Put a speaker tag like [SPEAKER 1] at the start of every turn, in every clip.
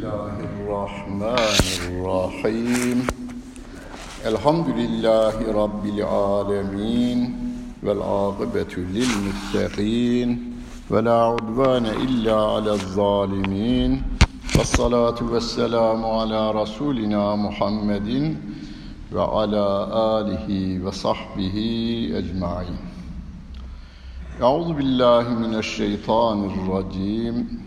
[SPEAKER 1] الله الرحمن الرحيم الحمد لله رب العالمين والعاقبة للمتقين ولا عدوان إلا على الظالمين والصلاة والسلام على رسولنا محمد وعلى آله وصحبه أجمعين أعوذ بالله من الشيطان الرجيم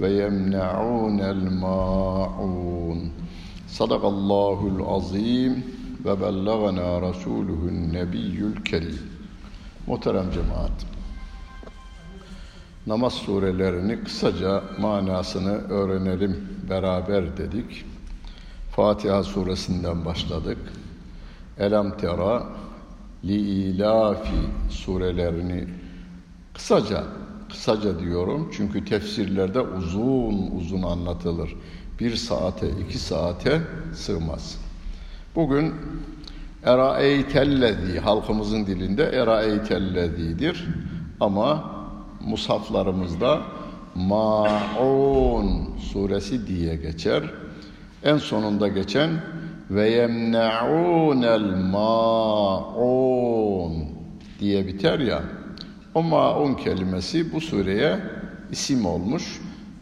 [SPEAKER 1] ve yemne'ûnel ma'un. Sadakallahul azim ve bellagana rasuluhun nebiyyül kerim. Muhterem cemaat, namaz surelerini kısaca manasını öğrenelim beraber dedik. Fatiha suresinden başladık. Elam tera li ilafi surelerini kısaca kısaca diyorum çünkü tefsirlerde uzun uzun anlatılır. Bir saate, iki saate sığmaz. Bugün Eraeytellezi halkımızın dilinde Eraeytellezi'dir ama musaflarımızda Maun suresi diye geçer. En sonunda geçen ve yemne'unel maun diye biter ya. O maun kelimesi bu sureye isim olmuş.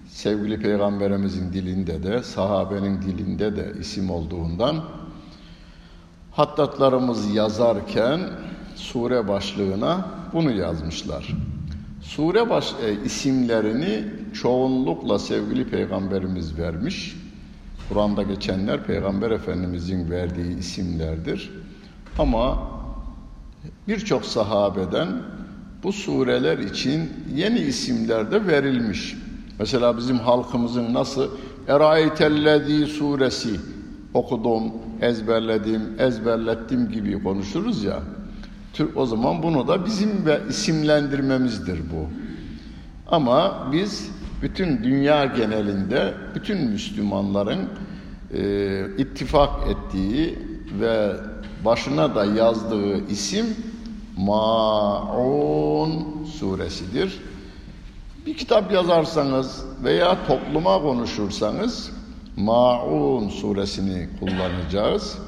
[SPEAKER 1] Sevgili Peygamberimizin dilinde de, sahabenin dilinde de isim olduğundan hattatlarımız yazarken sure başlığına bunu yazmışlar. Sure baş e, isimlerini çoğunlukla sevgili Peygamberimiz vermiş. Kur'an'da geçenler Peygamber Efendimizin verdiği isimlerdir. Ama birçok sahabeden bu sureler için yeni isimler de verilmiş. Mesela bizim halkımızın nasıl Eraeytellezi suresi okudum, ezberledim, ezberlettim gibi konuşuruz ya. Türk o zaman bunu da bizim ve isimlendirmemizdir bu. Ama biz bütün dünya genelinde bütün Müslümanların e, ittifak ettiği ve başına da yazdığı isim Maun suresidir. Bir kitap yazarsanız veya topluma konuşursanız Maun suresini kullanacağız.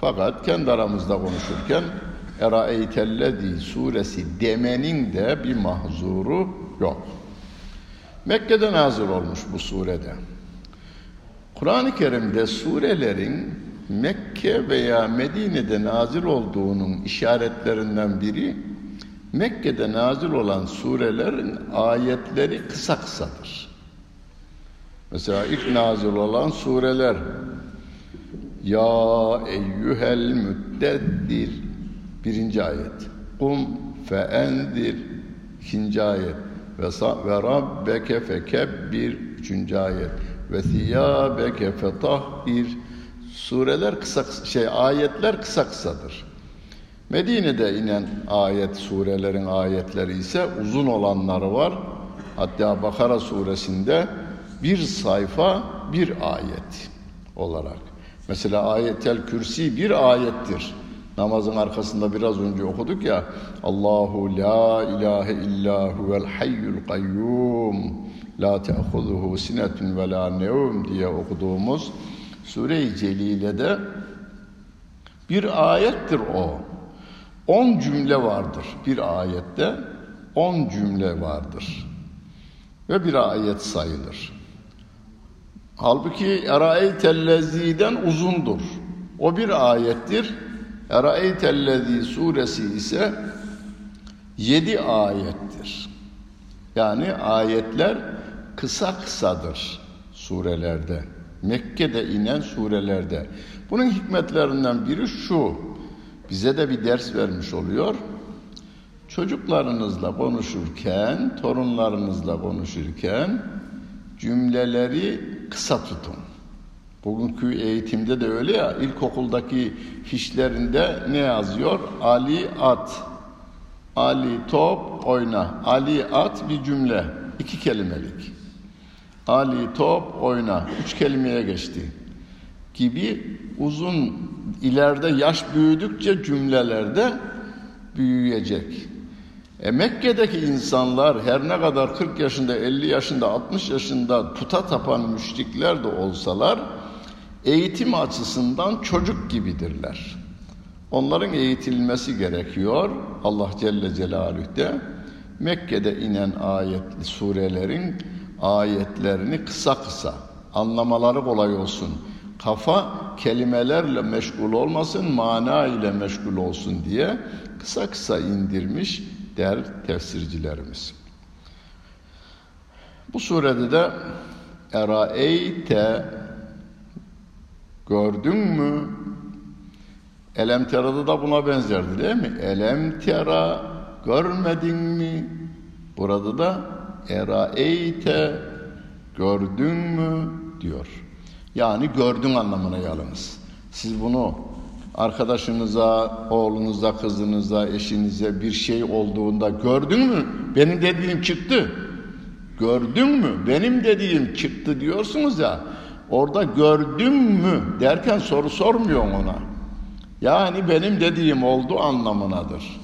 [SPEAKER 1] Fakat kendi aramızda konuşurken Eraeytellezi suresi demenin de bir mahzuru yok. Mekke'de nazil olmuş bu surede. Kur'an-ı Kerim'de surelerin Mekke veya Medine'de nazil olduğunun işaretlerinden biri Mekke'de nazil olan surelerin ayetleri kısa kısadır. Mesela ilk nazil olan sureler Ya eyyühel müddeddir birinci ayet Kum feendir ikinci ayet ve, ve rabbeke fekebbir üçüncü ayet ve thiyabeke fetahhir sureler kısa şey ayetler kısa kısadır. Medine'de inen ayet surelerin ayetleri ise uzun olanları var. Hatta Bakara suresinde bir sayfa bir ayet olarak. Mesela ayetel kürsi bir ayettir. Namazın arkasında biraz önce okuduk ya Allahu la ilahe illa huvel hayyul kayyum la te'huzuhu sinetun ve la nevm diye okuduğumuz Sure-i Celile'de bir ayettir o. On cümle vardır bir ayette. On cümle vardır. Ve bir ayet sayılır. Halbuki Eraeytellezî'den uzundur. O bir ayettir. Eraeytellezî suresi ise yedi ayettir. Yani ayetler kısa kısadır surelerde. Mekke'de inen surelerde. Bunun hikmetlerinden biri şu. Bize de bir ders vermiş oluyor. Çocuklarınızla konuşurken, torunlarınızla konuşurken cümleleri kısa tutun. Bugünkü eğitimde de öyle ya, ilkokuldaki fişlerinde ne yazıyor? Ali at, Ali top oyna, Ali at bir cümle, iki kelimelik. Ali top oyna, üç kelimeye geçti gibi uzun ileride yaş büyüdükçe cümlelerde büyüyecek. E Mekke'deki insanlar her ne kadar 40 yaşında, 50 yaşında, 60 yaşında puta tapan müşrikler de olsalar eğitim açısından çocuk gibidirler. Onların eğitilmesi gerekiyor. Allah Celle Celaluhu de Mekke'de inen ayetli surelerin ayetlerini kısa kısa anlamaları kolay olsun. Kafa kelimelerle meşgul olmasın, mana ile meşgul olsun diye kısa kısa indirmiş der tefsircilerimiz. Bu surede de Eraeyte gördün mü? Elem terada da buna benzerdi değil mi? Elem tera görmedin mi? Burada da Eraeyte gördün mü diyor. Yani gördün anlamına yalnız. Siz bunu arkadaşınıza, oğlunuza, kızınıza, eşinize bir şey olduğunda gördün mü? Benim dediğim çıktı. Gördün mü? Benim dediğim çıktı diyorsunuz ya. Orada gördün mü derken soru sormuyor ona. Yani benim dediğim oldu anlamınadır.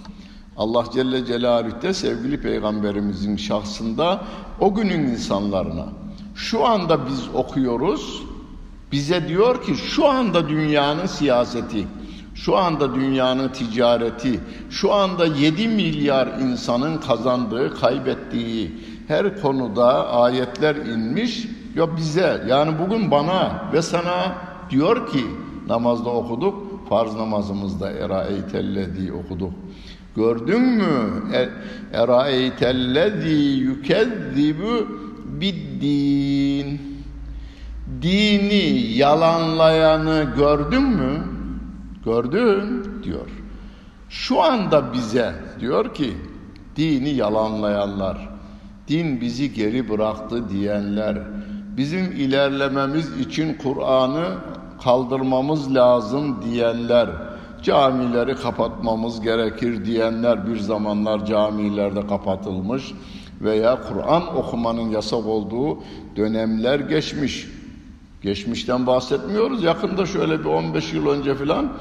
[SPEAKER 1] Allah Celle Celaluhu de sevgili peygamberimizin şahsında o günün insanlarına şu anda biz okuyoruz bize diyor ki şu anda dünyanın siyaseti, şu anda dünyanın ticareti, şu anda 7 milyar insanın kazandığı, kaybettiği her konuda ayetler inmiş. Ya bize yani bugün bana ve sana diyor ki namazda okuduk, farz namazımızda eraeytellezi okuduk. Gördün mü? E, eraeytellezi yükezzibu biddin. Dini yalanlayanı gördün mü? Gördün diyor. Şu anda bize diyor ki dini yalanlayanlar, din bizi geri bıraktı diyenler, bizim ilerlememiz için Kur'an'ı kaldırmamız lazım diyenler, camileri kapatmamız gerekir diyenler bir zamanlar camilerde kapatılmış veya Kur'an okumanın yasak olduğu dönemler geçmiş. Geçmişten bahsetmiyoruz. Yakında şöyle bir 15 yıl önce filan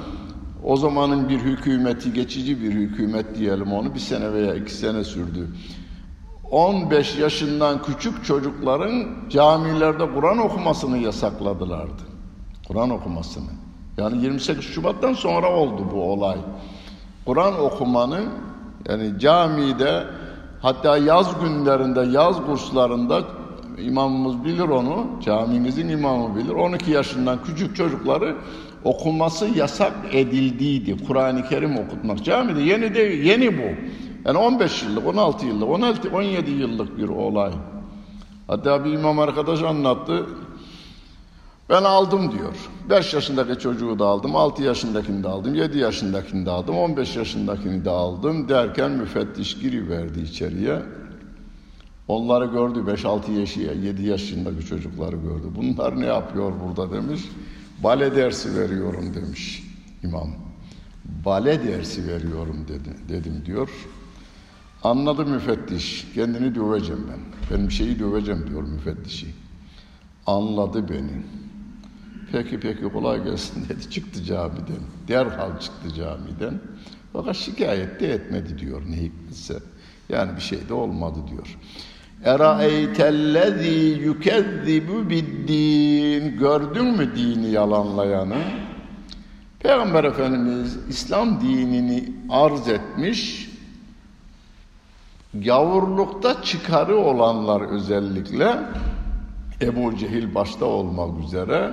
[SPEAKER 1] o zamanın bir hükümeti, geçici bir hükümet diyelim onu bir sene veya iki sene sürdü. 15 yaşından küçük çocukların camilerde Kur'an okumasını yasakladılardı. Kur'an okumasını. Yani 28 Şubat'tan sonra oldu bu olay. Kur'an okumanın yani camide hatta yaz günlerinde, yaz kurslarında imamımız bilir onu, camimizin imamı bilir. 12 yaşından küçük çocukları okuması yasak edildiydi. Kur'an-ı Kerim okutmak. Camide yeni de yeni bu. Yani 15 yıllık, 16 yıllık, 16, 17 yıllık bir olay. Hatta bir imam arkadaş anlattı. Ben aldım diyor. 5 yaşındaki çocuğu da aldım, 6 yaşındakini de aldım, 7 yaşındakini de aldım, 15 yaşındakini de aldım derken müfettiş giriverdi içeriye. Onları gördü 5-6 yaşında, 7 yaşındaki çocukları gördü. Bunlar ne yapıyor burada demiş. Bale dersi veriyorum demiş imam. Bale dersi veriyorum dedi, dedim diyor. Anladı müfettiş. Kendini döveceğim ben. Ben bir şeyi döveceğim diyor müfettişi. Anladı beni. Peki peki kolay gelsin dedi. Çıktı camiden. Derhal çıktı camiden. Fakat şikayet de etmedi diyor ne hikmetse. Yani bir şey de olmadı diyor. Eraeytellezî yükezzibu biddin. Gördün mü dini yalanlayanı? Peygamber Efendimiz İslam dinini arz etmiş. Gavurlukta çıkarı olanlar özellikle Ebu Cehil başta olmak üzere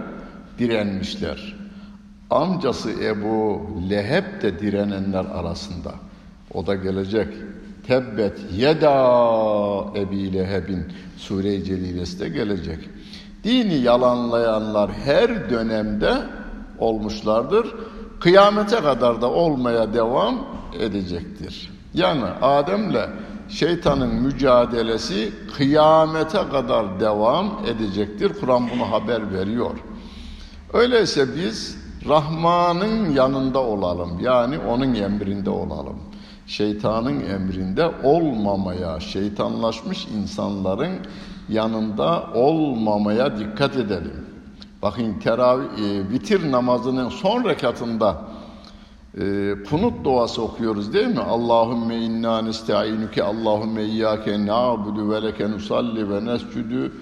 [SPEAKER 1] direnmişler. Amcası Ebu Leheb de direnenler arasında. O da gelecek. Tebbet yeda Ebi Leheb'in Sure-i Celilesi de gelecek. Dini yalanlayanlar her dönemde olmuşlardır. Kıyamete kadar da olmaya devam edecektir. Yani Adem'le şeytanın mücadelesi kıyamete kadar devam edecektir. Kur'an bunu haber veriyor. Öyleyse biz Rahman'ın yanında olalım. Yani onun emrinde olalım. Şeytanın emrinde olmamaya, şeytanlaşmış insanların yanında olmamaya dikkat edelim. Bakın teravih, e, vitir namazının son rekatında e, kunut duası okuyoruz değil mi? Allahümme inna nesta'inuke Allahümme iyyake na'budu ve leke nusalli ve nescudu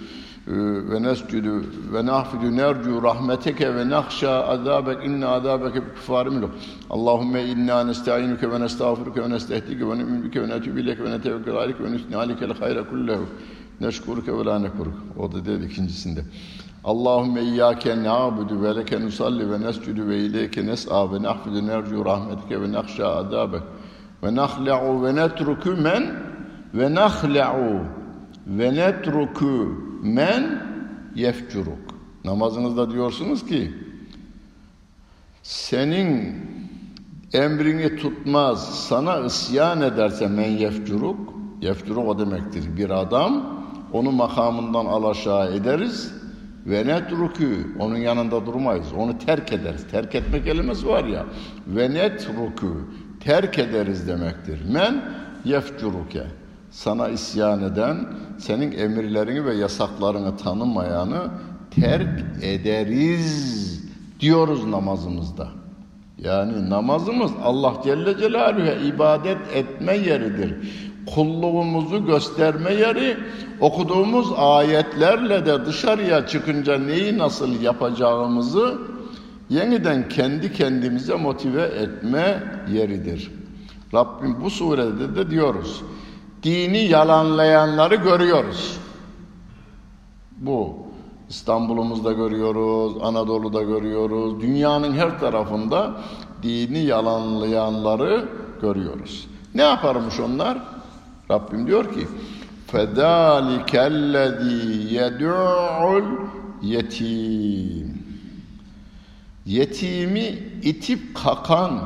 [SPEAKER 1] ve nescudu ve nahfidu nercu rahmeteke ve nahşa azabek inna azabeke bi kufarimlu. Allahümme inna nesta'inuke ve nestağfiruke ve nestehdike ve nu'minu ve netûbü ileke ve netevekkelu aleyke ve nusni aleykel hayra kullehu. Neşkuruke ve la nekuruk. O da dedi ikincisinde. Allahümme iyyâke na'budu ve leke nusalli ve nescudu ve ileyke nes'a ve nahfidu nercu rahmetike ve nakşa adabek ve nahla'u ve netruku men ve nahla'u ve netruku men yefcuruk. Namazınızda diyorsunuz ki senin emrini tutmaz, sana isyan ederse men yefcuruk, yefcuruk o demektir. Bir adam onu makamından alaşağı ederiz ve netruku onun yanında durmayız. Onu terk ederiz. Terk etme kelimesi var ya. Ve netruku terk ederiz demektir. Men yefcuruke sana isyan eden, senin emirlerini ve yasaklarını tanımayanı terk ederiz diyoruz namazımızda. Yani namazımız Allah Celle Celaluhu'ya ibadet etme yeridir. Kulluğumuzu gösterme yeri, okuduğumuz ayetlerle de dışarıya çıkınca neyi nasıl yapacağımızı yeniden kendi kendimize motive etme yeridir. Rabbim bu surede de diyoruz dini yalanlayanları görüyoruz. Bu İstanbul'umuzda görüyoruz, Anadolu'da görüyoruz, dünyanın her tarafında dini yalanlayanları görüyoruz. Ne yaparmış onlar? Rabbim diyor ki: "Fedâlikellezî yed'ul yetim." Yetimi itip kakan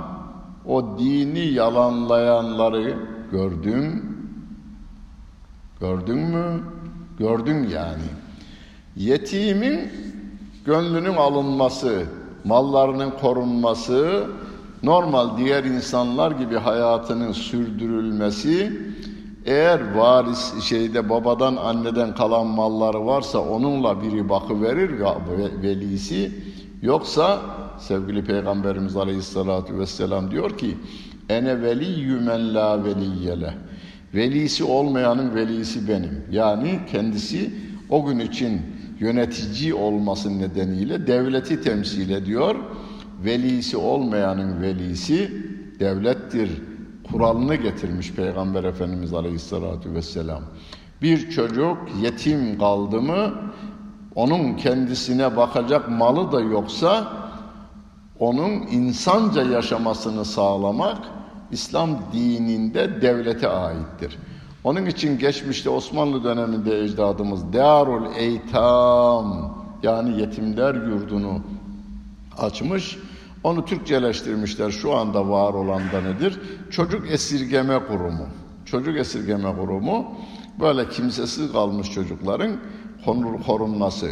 [SPEAKER 1] o dini yalanlayanları gördüm Gördün mü? Gördün yani. Yetimin gönlünün alınması, mallarının korunması, normal diğer insanlar gibi hayatının sürdürülmesi, eğer varis şeyde babadan anneden kalan malları varsa onunla biri bakıverir velisi yoksa sevgili Peygamberimiz Aleyhisselatü Vesselam diyor ki ene veliyyü men la veliyyeleh Velisi olmayanın velisi benim. Yani kendisi o gün için yönetici olması nedeniyle devleti temsil ediyor. Velisi olmayanın velisi devlettir. Kuralını getirmiş Peygamber Efendimiz Aleyhisselatü Vesselam. Bir çocuk yetim kaldı mı onun kendisine bakacak malı da yoksa onun insanca yaşamasını sağlamak İslam dininde devlete aittir. Onun için geçmişte Osmanlı döneminde ecdadımız Darul Eytam yani yetimler yurdunu açmış. Onu Türkçeleştirmişler. Şu anda var olan da nedir? Çocuk esirgeme kurumu. Çocuk esirgeme kurumu böyle kimsesiz kalmış çocukların korunması.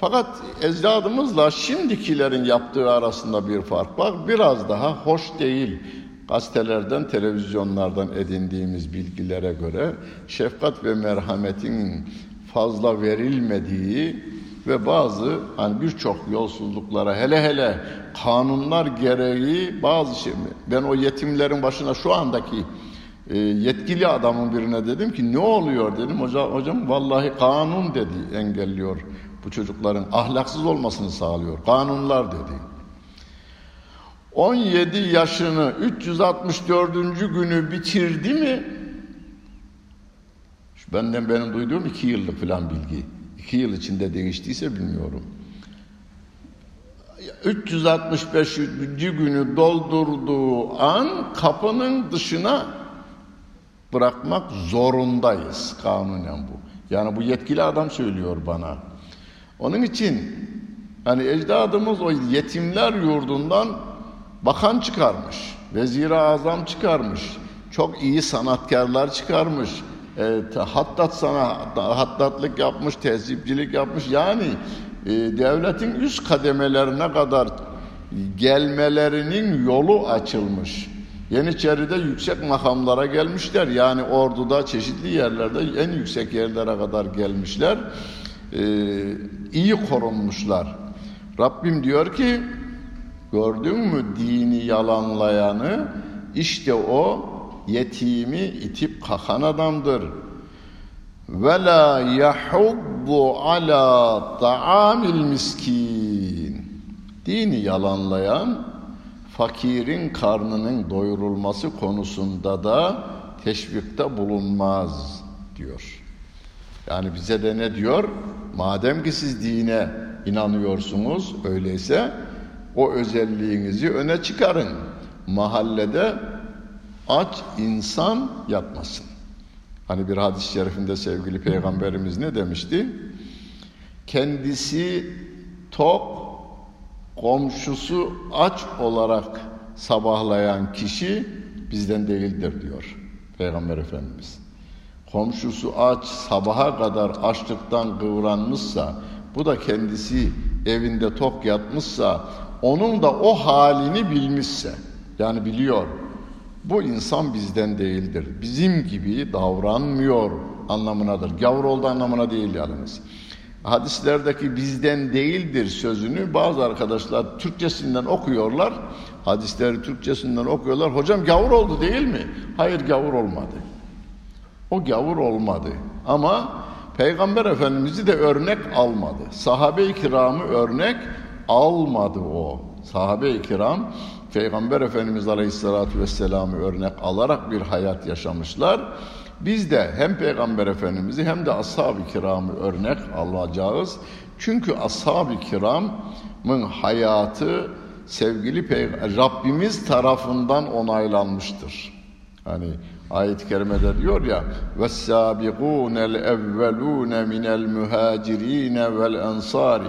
[SPEAKER 1] Fakat ecdadımızla şimdikilerin yaptığı arasında bir fark var. Biraz daha hoş değil gazetelerden, televizyonlardan edindiğimiz bilgilere göre şefkat ve merhametin fazla verilmediği ve bazı hani birçok yolsuzluklara hele hele kanunlar gereği bazı şey ben o yetimlerin başına şu andaki e, yetkili adamın birine dedim ki ne oluyor? dedim. Hocam hocam vallahi kanun dedi engelliyor. Bu çocukların ahlaksız olmasını sağlıyor. Kanunlar dedi. 17 yaşını 364. günü bitirdi mi? Şu benden benim duyduğum iki yıllık falan bilgi. İki yıl içinde değiştiyse bilmiyorum. 365. günü doldurduğu an kapının dışına bırakmak zorundayız kanunen bu. Yani bu yetkili adam söylüyor bana. Onun için hani ecdadımız o yetimler yurdundan bakan çıkarmış, vezir azam çıkarmış, çok iyi sanatkarlar çıkarmış, e, hattat sana hattatlık yapmış, tezipcilik yapmış. Yani e, devletin üst kademelerine kadar gelmelerinin yolu açılmış. Yeniçeri'de yüksek makamlara gelmişler. Yani orduda çeşitli yerlerde en yüksek yerlere kadar gelmişler. Ee, iyi korunmuşlar. Rabbim diyor ki gördün mü dini yalanlayanı işte o yetimi itip kakan adamdır. Ve la yahubbu ala ta'amil miskin. Dini yalanlayan fakirin karnının doyurulması konusunda da teşvikte bulunmaz diyor. Yani bize de ne diyor? Madem ki siz dine inanıyorsunuz öyleyse o özelliğinizi öne çıkarın. Mahallede aç insan yatmasın. Hani bir hadis-i şerifinde sevgili peygamberimiz ne demişti? Kendisi tok, komşusu aç olarak sabahlayan kişi bizden değildir diyor Peygamber Efendimiz. Komşusu aç, sabaha kadar açlıktan kıvranmışsa, bu da kendisi evinde tok yatmışsa, onun da o halini bilmişse, yani biliyor, bu insan bizden değildir. Bizim gibi davranmıyor anlamınadır. Gavur oldu anlamına değil yalnız. Hadislerdeki bizden değildir sözünü bazı arkadaşlar Türkçesinden okuyorlar. Hadisleri Türkçesinden okuyorlar. Hocam gavur oldu değil mi? Hayır gavur olmadı. O gavur olmadı. Ama Peygamber Efendimiz'i de örnek almadı. Sahabe-i kiramı örnek almadı o. Sahabe-i kiram Peygamber Efendimiz Aleyhisselatü Vesselam'ı örnek alarak bir hayat yaşamışlar. Biz de hem Peygamber Efendimiz'i hem de ashab-ı kiramı örnek alacağız. Çünkü ashab-ı kiramın hayatı sevgili Peygamber Rabbimiz tarafından onaylanmıştır. Hani ayet-i kerimede diyor ya وَالسَّابِقُونَ الْاَوَّلُونَ مِنَ الْمُهَاجِرِينَ وَالْاَنْصَارِ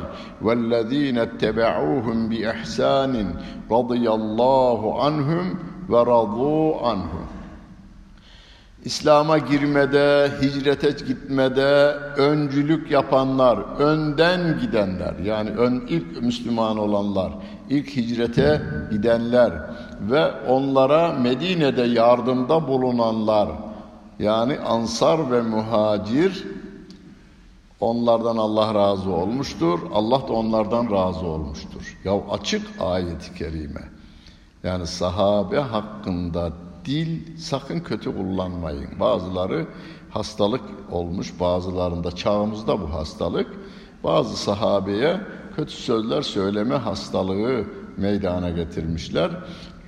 [SPEAKER 1] وَالَّذ۪ينَ اتَّبَعُوهُمْ بِإِحْسَانٍ رَضِيَ اللّٰهُ عَنْهُمْ وَرَضُوا عَنْهُمْ İslam'a girmede, hicrete gitmede öncülük yapanlar, önden gidenler yani ön ilk Müslüman olanlar, ilk hicrete gidenler ve onlara Medine'de yardımda bulunanlar yani ansar ve muhacir onlardan Allah razı olmuştur. Allah da onlardan razı olmuştur. Ya açık ayet-i kerime. Yani sahabe hakkında dil sakın kötü kullanmayın. Bazıları hastalık olmuş, bazılarında çağımızda bu hastalık. Bazı sahabeye kötü sözler söyleme hastalığı meydana getirmişler.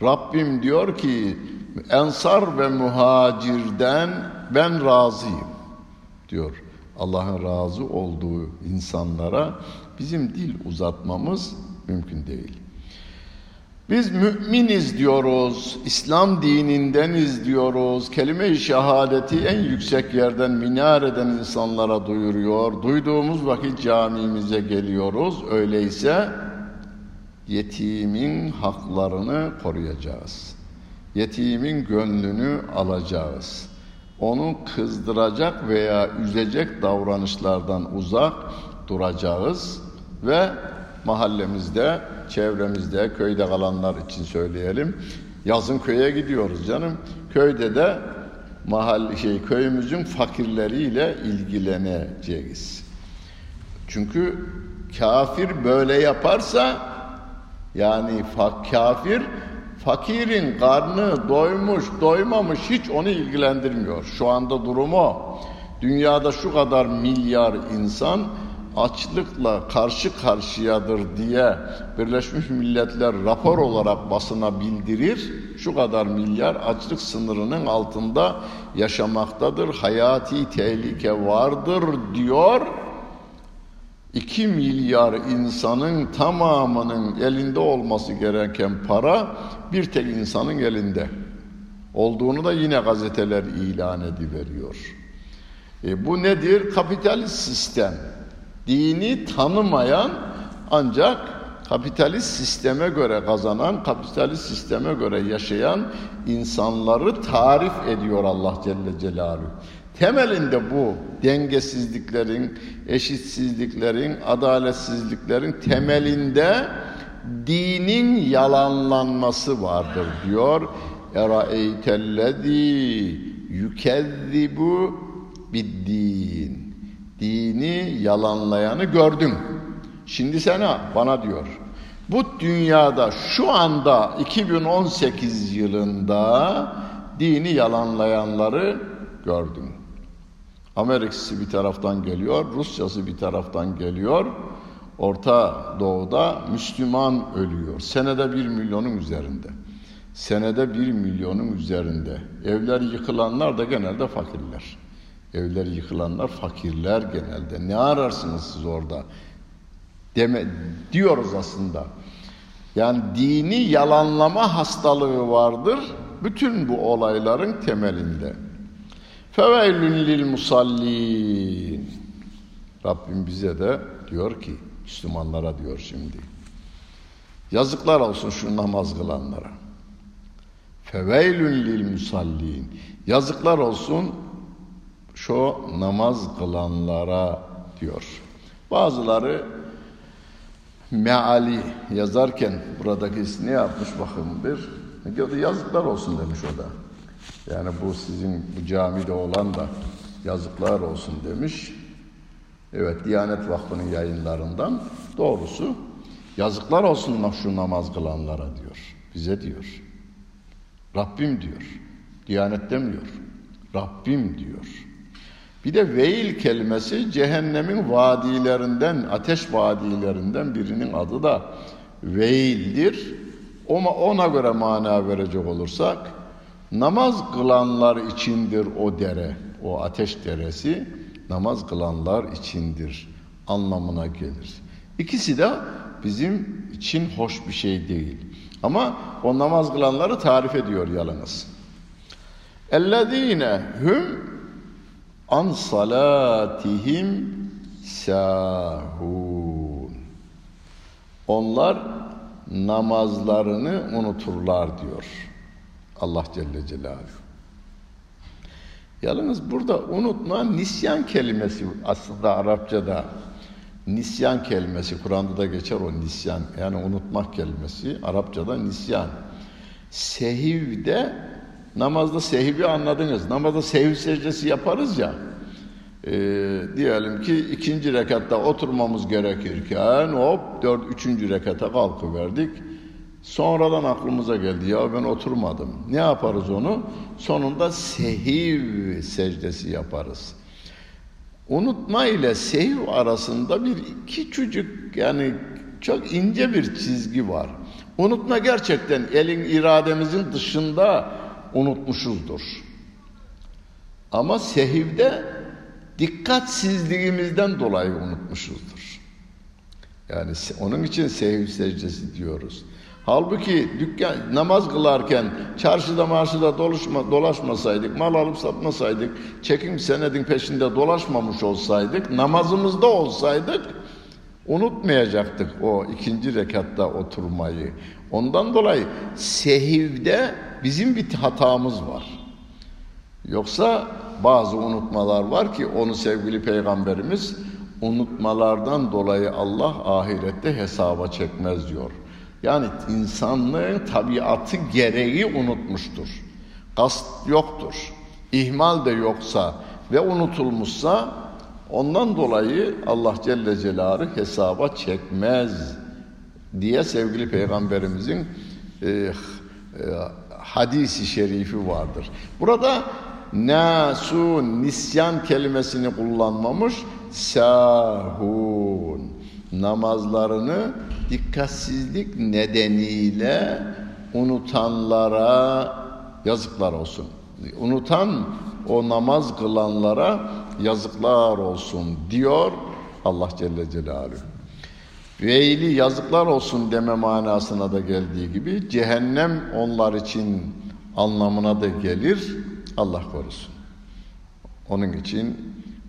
[SPEAKER 1] Rabbim diyor ki ensar ve muhacirden ben razıyım diyor. Allah'ın razı olduğu insanlara bizim dil uzatmamız mümkün değil. Biz müminiz diyoruz, İslam dinindeniz diyoruz, kelime-i şehadeti en yüksek yerden minareden insanlara duyuruyor. Duyduğumuz vakit camimize geliyoruz. Öyleyse yetimin haklarını koruyacağız. Yetimin gönlünü alacağız. Onu kızdıracak veya üzecek davranışlardan uzak duracağız ve mahallemizde, çevremizde, köyde kalanlar için söyleyelim. Yazın köye gidiyoruz canım. Köyde de mahal şey köyümüzün fakirleriyle ilgileneceğiz. Çünkü kafir böyle yaparsa yani fa kafir fakirin karnı doymuş, doymamış hiç onu ilgilendirmiyor. Şu anda durumu dünyada şu kadar milyar insan açlıkla karşı karşıyadır diye Birleşmiş Milletler rapor olarak basına bildirir. Şu kadar milyar açlık sınırının altında yaşamaktadır. Hayati tehlike vardır diyor. 2 milyar insanın tamamının elinde olması gereken para bir tek insanın elinde olduğunu da yine gazeteler ilan ediveriyor. E bu nedir? Kapitalist sistem dini tanımayan ancak kapitalist sisteme göre kazanan, kapitalist sisteme göre yaşayan insanları tarif ediyor Allah Celle Celaluhu. Temelinde bu dengesizliklerin, eşitsizliklerin, adaletsizliklerin temelinde dinin yalanlanması vardır diyor. Eraeytellezî yükezzibu biddin. Dini yalanlayanı gördün. Şimdi sana bana diyor. Bu dünyada şu anda 2018 yılında dini yalanlayanları gördüm. Amerikası bir taraftan geliyor, Rusyası bir taraftan geliyor. Orta Doğu'da Müslüman ölüyor. Senede bir milyonun üzerinde. Senede bir milyonun üzerinde. Evler yıkılanlar da genelde fakirler. Evler yıkılanlar fakirler genelde. Ne ararsınız siz orada? Deme, diyoruz aslında. Yani dini yalanlama hastalığı vardır. Bütün bu olayların temelinde. Feveylün lil musallin. Rabbim bize de diyor ki, Müslümanlara diyor şimdi. Yazıklar olsun şu namaz kılanlara. Feveylün lil musallin. Yazıklar olsun şu namaz kılanlara diyor. Bazıları meali yazarken buradaki ne yapmış bakın bir yazıklar olsun demiş o da. Yani bu sizin bu camide olan da yazıklar olsun demiş. Evet Diyanet Vakfı'nın yayınlarından doğrusu yazıklar olsun şu namaz kılanlara diyor. Bize diyor. Rabbim diyor. Diyanet demiyor. Rabbim diyor. Bir de veil kelimesi cehennemin vadilerinden, ateş vadilerinden birinin adı da veildir. Ona, ona göre mana verecek olursak Namaz kılanlar içindir o dere, o ateş deresi namaz kılanlar içindir anlamına gelir. İkisi de bizim için hoş bir şey değil. Ama o namaz kılanları tarif ediyor yalnız. Ellezine hum an salatihim sahun. Onlar namazlarını unuturlar diyor. Allah Celle Celaluhu. Yalnız burada unutma nisyan kelimesi aslında Arapçada nisyan kelimesi Kur'an'da da geçer o nisyan yani unutmak kelimesi Arapçada nisyan. Sehivde namazda sehivi anladınız. Namazda sehiv secdesi yaparız ya. E, diyelim ki ikinci rekatta oturmamız gerekirken hop dört üçüncü rekata kalkıverdik. Sonradan aklımıza geldi ya ben oturmadım. Ne yaparız onu? Sonunda sehiv secdesi yaparız. Unutma ile sehiv arasında bir iki çocuk yani çok ince bir çizgi var. Unutma gerçekten elin irademizin dışında unutmuşuzdur. Ama sehivde dikkatsizliğimizden dolayı unutmuşuzdur. Yani onun için sehiv secdesi diyoruz. Halbuki dükkan namaz kılarken çarşıda marşıda dolaşma, dolaşmasaydık, mal alıp satmasaydık, çekim senedin peşinde dolaşmamış olsaydık, namazımızda olsaydık unutmayacaktık o ikinci rekatta oturmayı. Ondan dolayı sehivde bizim bir hatamız var. Yoksa bazı unutmalar var ki onu sevgili peygamberimiz unutmalardan dolayı Allah ahirette hesaba çekmez diyor. Yani insanlığın tabiatı gereği unutmuştur. Kast yoktur. İhmal de yoksa ve unutulmuşsa ondan dolayı Allah Celle Celaluhu hesaba çekmez diye sevgili peygamberimizin e, e, hadisi şerifi vardır. Burada nasun nisyan kelimesini kullanmamış sahun namazlarını dikkatsizlik nedeniyle unutanlara yazıklar olsun. Unutan o namaz kılanlara yazıklar olsun diyor Allah Celle Celaluhu. Veyli yazıklar olsun deme manasına da geldiği gibi cehennem onlar için anlamına da gelir. Allah korusun. Onun için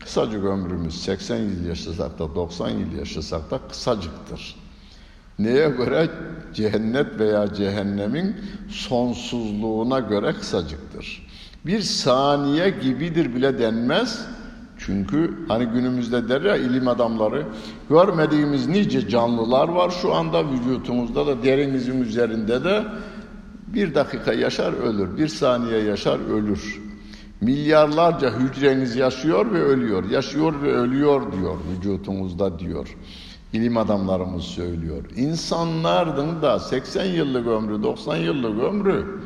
[SPEAKER 1] kısacık ömrümüz 80 yıl yaşasak da 90 yıl yaşasak da kısacıktır. Neye göre? Cennet veya cehennemin sonsuzluğuna göre kısacıktır. Bir saniye gibidir bile denmez. Çünkü hani günümüzde der ya ilim adamları görmediğimiz nice canlılar var şu anda vücutumuzda da derinizin üzerinde de bir dakika yaşar ölür, bir saniye yaşar ölür. Milyarlarca hücreniz yaşıyor ve ölüyor, yaşıyor ve ölüyor diyor vücutumuzda diyor. İlim adamlarımız söylüyor. İnsanların da 80 yıllık ömrü, 90 yıllık ömrü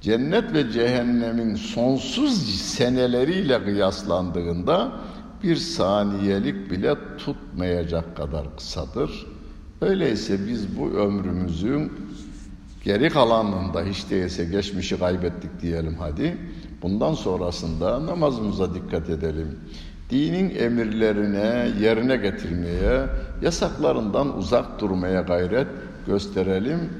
[SPEAKER 1] cennet ve cehennemin sonsuz seneleriyle kıyaslandığında bir saniyelik bile tutmayacak kadar kısadır. Öyleyse biz bu ömrümüzün geri kalanında hiç değilse geçmişi kaybettik diyelim hadi. Bundan sonrasında namazımıza dikkat edelim. Dinin emirlerine yerine getirmeye, yasaklarından uzak durmaya gayret gösterelim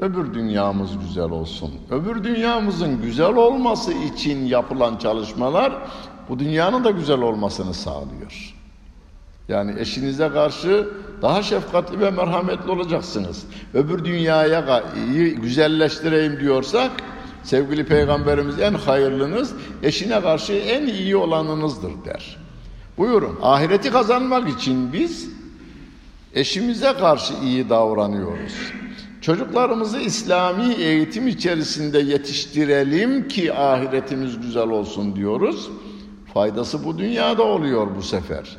[SPEAKER 1] öbür dünyamız güzel olsun. Öbür dünyamızın güzel olması için yapılan çalışmalar bu dünyanın da güzel olmasını sağlıyor. Yani eşinize karşı daha şefkatli ve merhametli olacaksınız. Öbür dünyaya güzelleştireyim diyorsak sevgili peygamberimiz en hayırlınız eşine karşı en iyi olanınızdır der. Buyurun ahireti kazanmak için biz eşimize karşı iyi davranıyoruz. Çocuklarımızı İslami eğitim içerisinde yetiştirelim ki ahiretimiz güzel olsun diyoruz. Faydası bu dünyada oluyor bu sefer.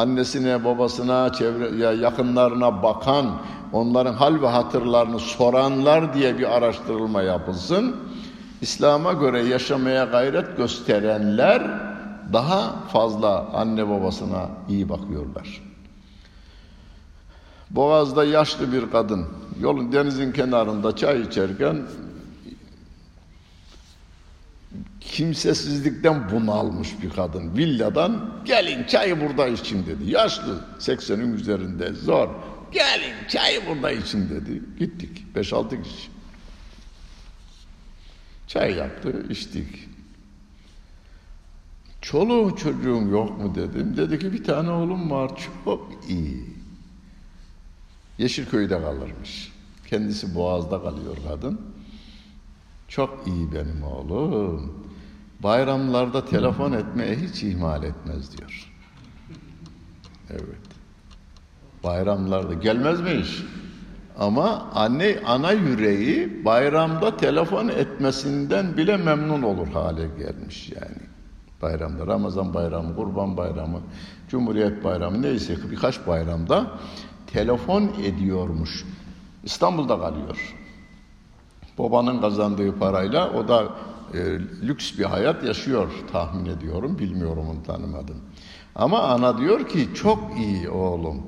[SPEAKER 1] Annesine, babasına, çevre, ya yakınlarına bakan, onların hal ve hatırlarını soranlar diye bir araştırılma yapılsın. İslam'a göre yaşamaya gayret gösterenler daha fazla anne babasına iyi bakıyorlar. Boğaz'da yaşlı bir kadın yolun denizin kenarında çay içerken kimsesizlikten bunalmış bir kadın villadan gelin çayı burada için dedi. Yaşlı 80'in üzerinde zor. Gelin çayı burada için dedi. Gittik 5-6 kişi. Çay yaptı içtik. Çoluğun çocuğun yok mu dedim. Dedi ki bir tane oğlum var çok iyi. Yeşilköy'de kalırmış. Kendisi Boğaz'da kalıyor kadın. Çok iyi benim oğlum. Bayramlarda telefon etmeye hiç ihmal etmez diyor. Evet. Bayramlarda gelmez mi iş? Ama anne ana yüreği bayramda telefon etmesinden bile memnun olur hale gelmiş yani. Bayramda Ramazan bayramı, Kurban bayramı, Cumhuriyet bayramı neyse birkaç bayramda telefon ediyormuş. İstanbul'da kalıyor. Babanın kazandığı parayla o da e, lüks bir hayat yaşıyor tahmin ediyorum. Bilmiyorum onu tanımadım. Ama ana diyor ki çok iyi oğlum.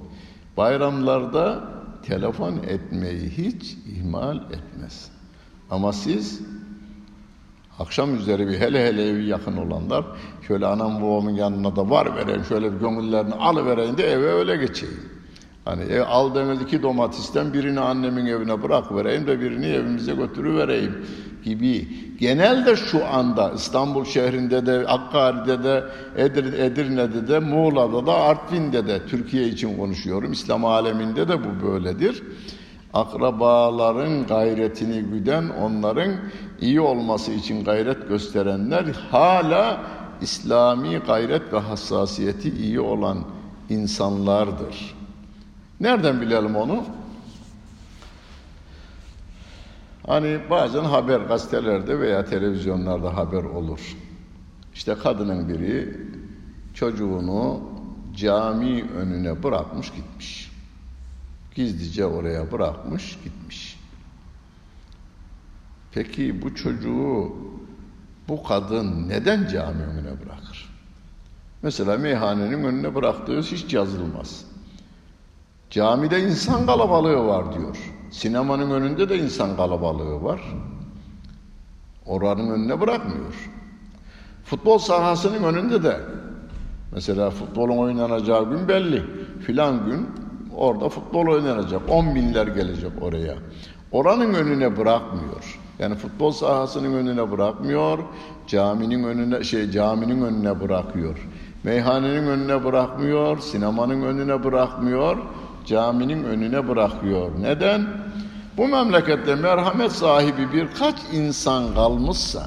[SPEAKER 1] Bayramlarda telefon etmeyi hiç ihmal etmez. Ama siz akşam üzeri bir hele hele evi yakın olanlar şöyle anam babamın yanına da var vereyim şöyle bir gönüllerini alıvereyim de eve öyle geçeyim. Hani ev, aldığımız iki domatisten birini annemin evine bırak vereyim de birini evimize götürüvereyim gibi. Genelde şu anda İstanbul şehrinde de, Hakkari'de de, Edir, Edirne'de de, Muğla'da da, Artvin'de de, Türkiye için konuşuyorum. İslam aleminde de bu böyledir. Akrabaların gayretini güden, onların iyi olması için gayret gösterenler hala İslami gayret ve hassasiyeti iyi olan insanlardır. Nereden bilelim onu? Hani bazen haber gazetelerde veya televizyonlarda haber olur. İşte kadının biri çocuğunu cami önüne bırakmış gitmiş. Gizlice oraya bırakmış gitmiş. Peki bu çocuğu bu kadın neden cami önüne bırakır? Mesela meyhanenin önüne bıraktığı hiç yazılmaz. Camide insan kalabalığı var diyor. Sinemanın önünde de insan kalabalığı var. Oranın önüne bırakmıyor. Futbol sahasının önünde de mesela futbolun oynanacağı gün belli. Filan gün orada futbol oynanacak. On binler gelecek oraya. Oranın önüne bırakmıyor. Yani futbol sahasının önüne bırakmıyor. Caminin önüne şey caminin önüne bırakıyor. Meyhanenin önüne bırakmıyor, sinemanın önüne bırakmıyor caminin önüne bırakıyor. Neden? bu memlekette merhamet sahibi birkaç insan kalmışsa,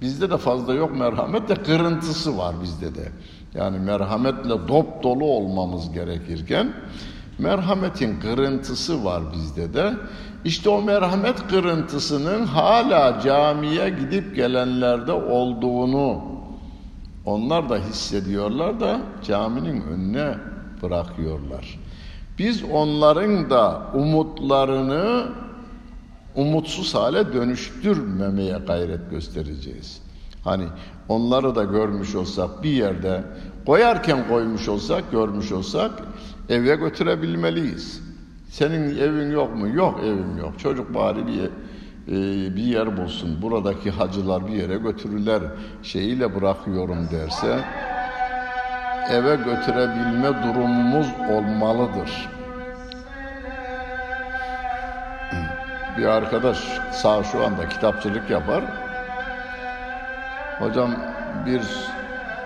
[SPEAKER 1] bizde de fazla yok merhamet de kırıntısı var bizde de. Yani merhametle dop dolu olmamız gerekirken, merhametin kırıntısı var bizde de. İşte o merhamet kırıntısının hala camiye gidip gelenlerde olduğunu onlar da hissediyorlar da caminin önüne bırakıyorlar. Biz onların da umutlarını umutsuz hale dönüştürmemeye gayret göstereceğiz. Hani onları da görmüş olsak bir yerde koyarken koymuş olsak, görmüş olsak eve götürebilmeliyiz. Senin evin yok mu? Yok evim yok. Çocuk bari bir e, bir yer bulsun. Buradaki hacılar bir yere götürürler. Şeyiyle bırakıyorum derse eve götürebilme durumumuz olmalıdır. Bir arkadaş sağ şu anda kitapçılık yapar. Hocam bir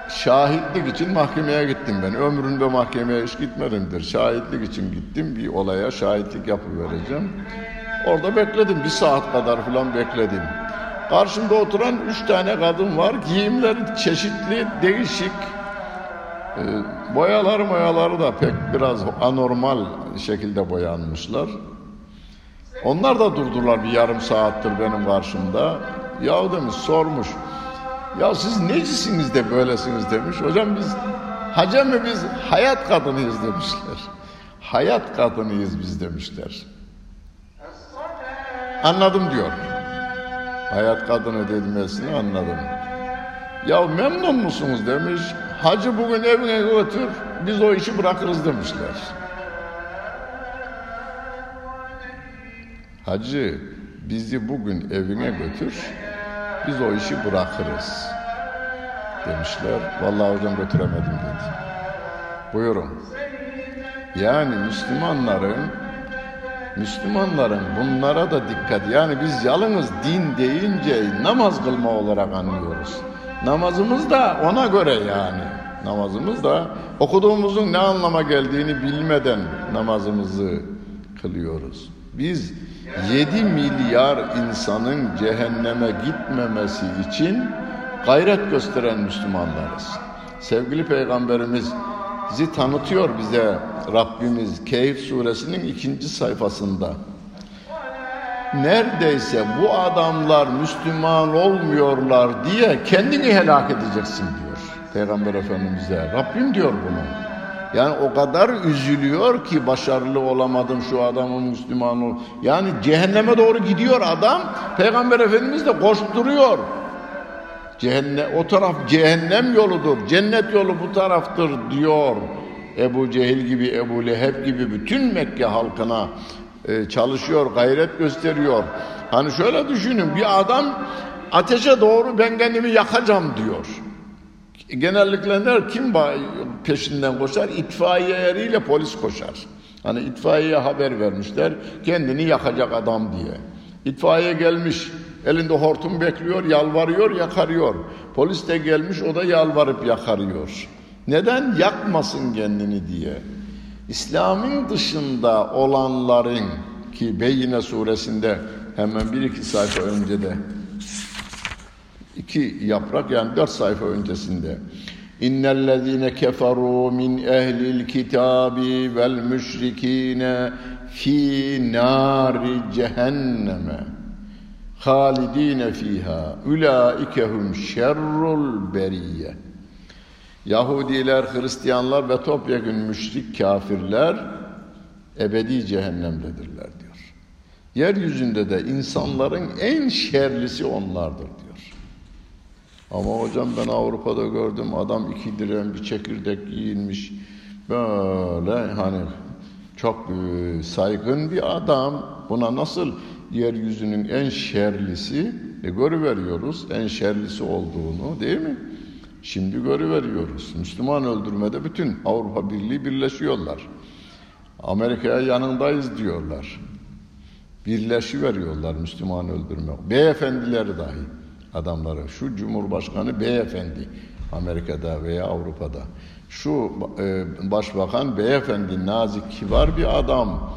[SPEAKER 1] şahitlik için mahkemeye gittim ben. Ömrümde mahkemeye hiç gitmedimdir. Şahitlik için gittim. Bir olaya şahitlik yapıvereceğim. Orada bekledim. Bir saat kadar falan bekledim. Karşımda oturan üç tane kadın var. Giyimleri çeşitli, değişik. E, boyaları boyaları da pek biraz anormal şekilde boyanmışlar. Onlar da durdular bir yarım saattir benim karşımda. Ya demiş sormuş. Ya siz necisiniz de böylesiniz demiş. Hocam biz hacem biz hayat kadınıyız demişler. Hayat kadınıyız biz demişler. Anladım diyor. Hayat kadını dedimesini anladım. Ya memnun musunuz demiş. Hacı bugün evine götür, biz o işi bırakırız demişler. Hacı bizi bugün evine götür, biz o işi bırakırız demişler. Vallahi hocam götüremedim dedi. Buyurun. Yani Müslümanların Müslümanların bunlara da dikkat. Yani biz yalnız din deyince namaz kılma olarak anlıyoruz. Namazımız da ona göre yani. Namazımız da okuduğumuzun ne anlama geldiğini bilmeden namazımızı kılıyoruz. Biz 7 milyar insanın cehenneme gitmemesi için gayret gösteren Müslümanlarız. Sevgili Peygamberimiz bizi tanıtıyor bize Rabbimiz Keyif suresinin ikinci sayfasında. Neredeyse bu adamlar Müslüman olmuyorlar diye kendini helak edeceksin diyor Peygamber Efendimiz'e. Rabbim diyor bunu. Yani o kadar üzülüyor ki başarılı olamadım şu adamın Müslüman ol. Yani cehenneme doğru gidiyor adam. Peygamber Efendimiz de koşturuyor. Cehennem, o taraf cehennem yoludur. Cennet yolu bu taraftır diyor. Ebu Cehil gibi, Ebu Leheb gibi bütün Mekke halkına e, çalışıyor, gayret gösteriyor. Hani şöyle düşünün bir adam ateşe doğru ben kendimi yakacağım diyor. Genellikle der kim peşinden koşar? İtfaiye eriyle polis koşar. Hani itfaiyeye haber vermişler kendini yakacak adam diye. İtfaiye gelmiş elinde hortum bekliyor yalvarıyor yakarıyor. Polis de gelmiş o da yalvarıp yakarıyor. Neden yakmasın kendini diye. İslam'ın dışında olanların ki Beyyine suresinde hemen bir iki sayfa önce de iki yaprak yani dört sayfa öncesinde İnnellezîne keferû min ehlil kitâbi vel müşrikîne fî nâri cehenneme halidîne fîhâ. Ulaikehum şerrul beriyye Yahudiler, Hristiyanlar ve topyekun müşrik kafirler ebedi cehennemdedirler diyor. Yeryüzünde de insanların en şerlisi onlardır diyor. Ama hocam ben Avrupa'da gördüm adam iki diren bir çekirdek giyinmiş böyle hani çok e, saygın bir adam. Buna nasıl yeryüzünün en şerlisi e, görüveriyoruz en şerlisi olduğunu değil mi? Şimdi görüveriyoruz. Müslüman öldürmede bütün Avrupa Birliği birleşiyorlar. Amerika'ya yanındayız diyorlar. Birleşi veriyorlar Müslüman öldürme. Beyefendileri dahi adamları. Şu Cumhurbaşkanı beyefendi Amerika'da veya Avrupa'da. Şu e, başbakan beyefendi, nazik, kibar bir adam.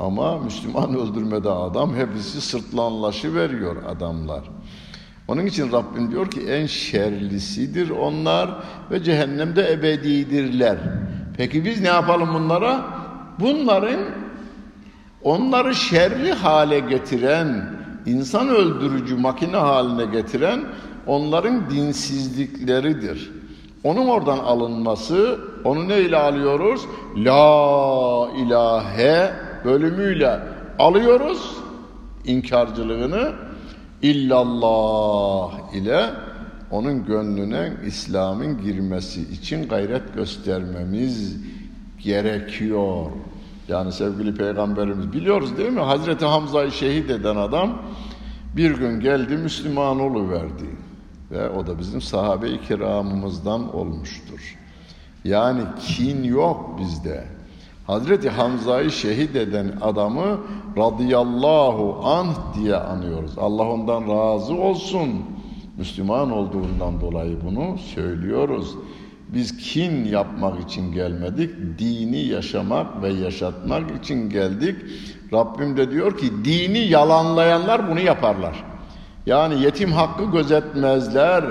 [SPEAKER 1] Ama Müslüman öldürmede adam hepsi sırtlanlaşı veriyor adamlar. Onun için Rabbim diyor ki en şerlisidir onlar ve cehennemde ebedidirler. Peki biz ne yapalım bunlara? Bunların onları şerli hale getiren, insan öldürücü makine haline getiren onların dinsizlikleridir. Onun oradan alınması, onu neyle alıyoruz? La ilahe bölümüyle alıyoruz inkarcılığını illallah ile onun gönlüne İslam'ın girmesi için gayret göstermemiz gerekiyor. Yani sevgili peygamberimiz biliyoruz değil mi? Hazreti Hamza'yı şehit eden adam bir gün geldi Müslüman verdi ve o da bizim sahabe-i kiramımızdan olmuştur. Yani kin yok bizde. Hazreti Hamza'yı şehit eden adamı radıyallahu anh diye anıyoruz. Allah ondan razı olsun. Müslüman olduğundan dolayı bunu söylüyoruz. Biz kin yapmak için gelmedik, dini yaşamak ve yaşatmak için geldik. Rabbim de diyor ki dini yalanlayanlar bunu yaparlar. Yani yetim hakkı gözetmezler,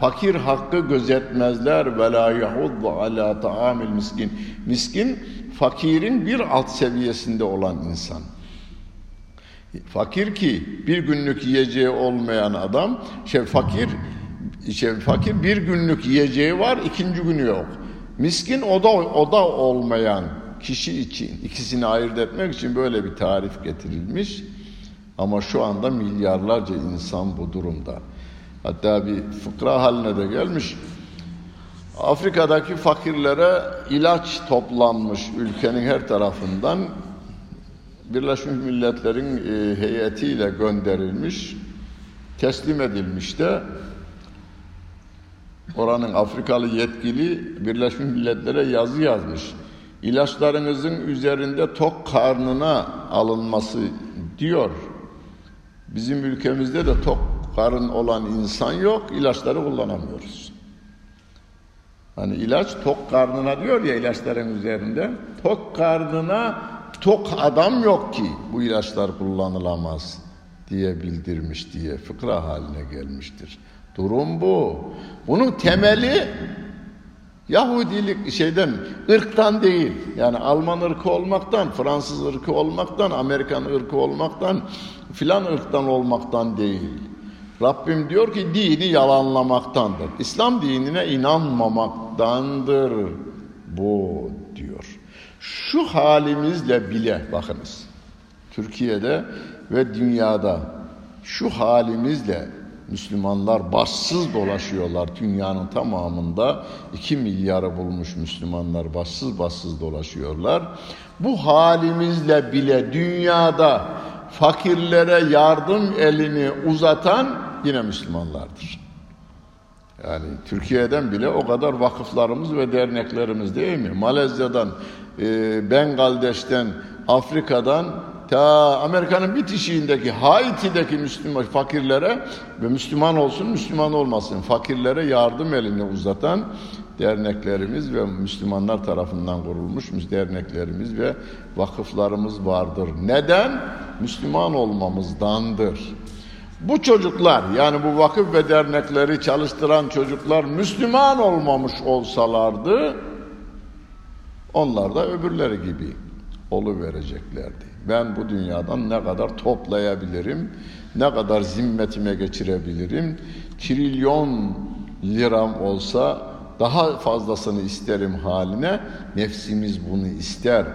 [SPEAKER 1] fakir hakkı gözetmezler ve la yahuddu ala taamil miskin. Miskin fakirin bir alt seviyesinde olan insan. Fakir ki bir günlük yiyeceği olmayan adam, şey fakir şey fakir bir günlük yiyeceği var, ikinci günü yok. Miskin o da o da olmayan kişi için ikisini ayırt etmek için böyle bir tarif getirilmiş. Ama şu anda milyarlarca insan bu durumda. Hatta bir fıkra haline de gelmiş. Afrika'daki fakirlere ilaç toplanmış ülkenin her tarafından. Birleşmiş Milletler'in e, heyetiyle gönderilmiş, teslim edilmiş de oranın Afrikalı yetkili Birleşmiş Milletler'e yazı yazmış. İlaçlarınızın üzerinde tok karnına alınması diyor. Bizim ülkemizde de tok karın olan insan yok, ilaçları kullanamıyoruz. Hani ilaç tok karnına diyor ya ilaçların üzerinde. Tok karnına tok adam yok ki bu ilaçlar kullanılamaz diye bildirmiş diye fıkra haline gelmiştir. Durum bu. Bunun temeli Yahudilik şeyden, ırktan değil. Yani Alman ırkı olmaktan, Fransız ırkı olmaktan, Amerikan ırkı olmaktan, filan ırktan olmaktan değil. Rabbim diyor ki dini yalanlamaktandır. İslam dinine inanmamaktandır bu diyor. Şu halimizle bile bakınız. Türkiye'de ve dünyada şu halimizle Müslümanlar başsız dolaşıyorlar dünyanın tamamında. 2 milyarı bulmuş Müslümanlar başsız başsız dolaşıyorlar. Bu halimizle bile dünyada fakirlere yardım elini uzatan yine Müslümanlardır. Yani Türkiye'den bile o kadar vakıflarımız ve derneklerimiz değil mi? Malezya'dan, e, Bengaldeş'ten, Afrika'dan ta Amerika'nın bitişiğindeki Haiti'deki Müslüman fakirlere ve Müslüman olsun Müslüman olmasın fakirlere yardım elini uzatan derneklerimiz ve Müslümanlar tarafından kurulmuş derneklerimiz ve vakıflarımız vardır. Neden? Müslüman olmamızdandır. Bu çocuklar yani bu vakıf ve dernekleri çalıştıran çocuklar Müslüman olmamış olsalardı onlar da öbürleri gibi olu vereceklerdi. Ben bu dünyadan ne kadar toplayabilirim, ne kadar zimmetime geçirebilirim, trilyon liram olsa daha fazlasını isterim haline nefsimiz bunu ister.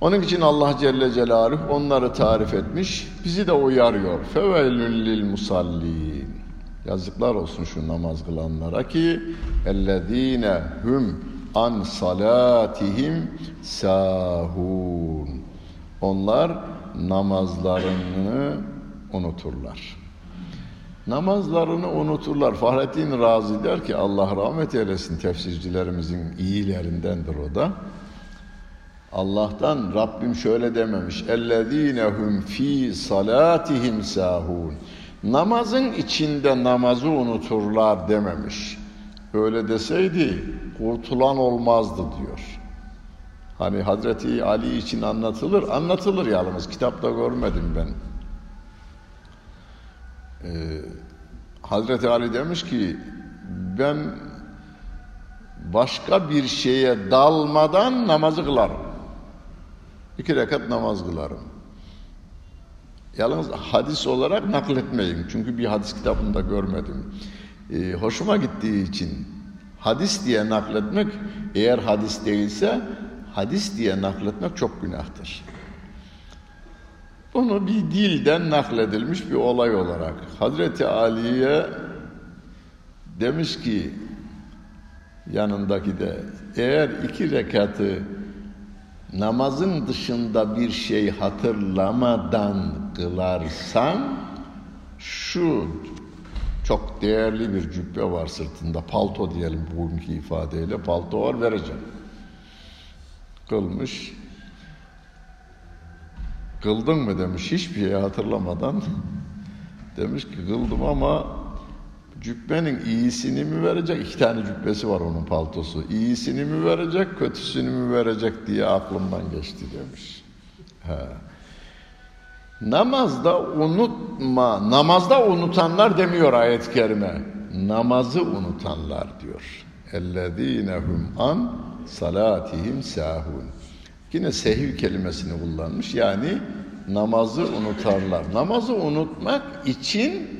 [SPEAKER 1] Onun için Allah Celle Celaluhu onları tarif etmiş, bizi de uyarıyor. Fevelün lil musallin. Yazıklar olsun şu namaz kılanlara ki ellezine hum an salatihim sahun. Onlar namazlarını unuturlar. Namazlarını unuturlar. Fahrettin Razi der ki Allah rahmet eylesin tefsircilerimizin iyilerindendir o da. Allah'tan Rabbim şöyle dememiş. Ellezinehum fi salatihim sahun. Namazın içinde namazı unuturlar dememiş. Öyle deseydi kurtulan olmazdı diyor. Hani Hazreti Ali için anlatılır, anlatılır yalnız. Kitapta görmedim ben. Ee, Hazreti Ali demiş ki ben başka bir şeye dalmadan namazı kılarım. İki rekat namaz kılarım. Yalnız hadis olarak nakletmeyin. Çünkü bir hadis kitabında görmedim. Ee, hoşuma gittiği için hadis diye nakletmek eğer hadis değilse hadis diye nakletmek çok günahtır. Bunu bir dilden nakledilmiş bir olay olarak Hazreti Ali'ye demiş ki yanındaki de eğer iki rekatı namazın dışında bir şey hatırlamadan kılarsan şu çok değerli bir cübbe var sırtında. Palto diyelim bugünkü ifadeyle. Palto var vereceğim. Kılmış. Kıldın mı demiş. Hiçbir şey hatırlamadan demiş ki kıldım ama cübbenin iyisini mi verecek iki tane cübbesi var onun paltosu iyisini mi verecek kötüsünü mü verecek diye aklımdan geçti demiş He. namazda unutma namazda unutanlar demiyor ayet-i kerime namazı unutanlar diyor ellezinehum an salatihim sahun Yine sehiv kelimesini kullanmış. Yani namazı unutarlar. Namazı unutmak için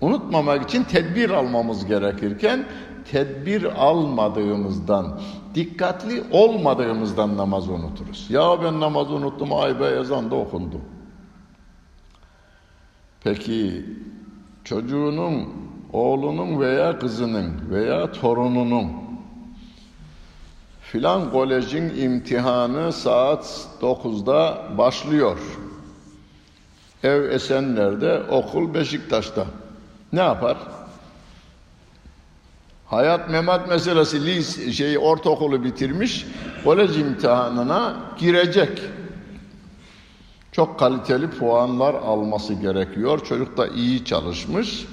[SPEAKER 1] unutmamak için tedbir almamız gerekirken tedbir almadığımızdan, dikkatli olmadığımızdan namazı unuturuz. Ya ben namazı unuttum, ay be ezan da okundu. Peki çocuğunun, oğlunun veya kızının veya torununun filan kolejin imtihanı saat 9'da başlıyor. Ev Esenler'de, okul Beşiktaş'ta. Ne yapar? Hayat memat meselesi lis şey ortaokulu bitirmiş, kolej imtihanına girecek. Çok kaliteli puanlar alması gerekiyor. Çocuk da iyi çalışmış.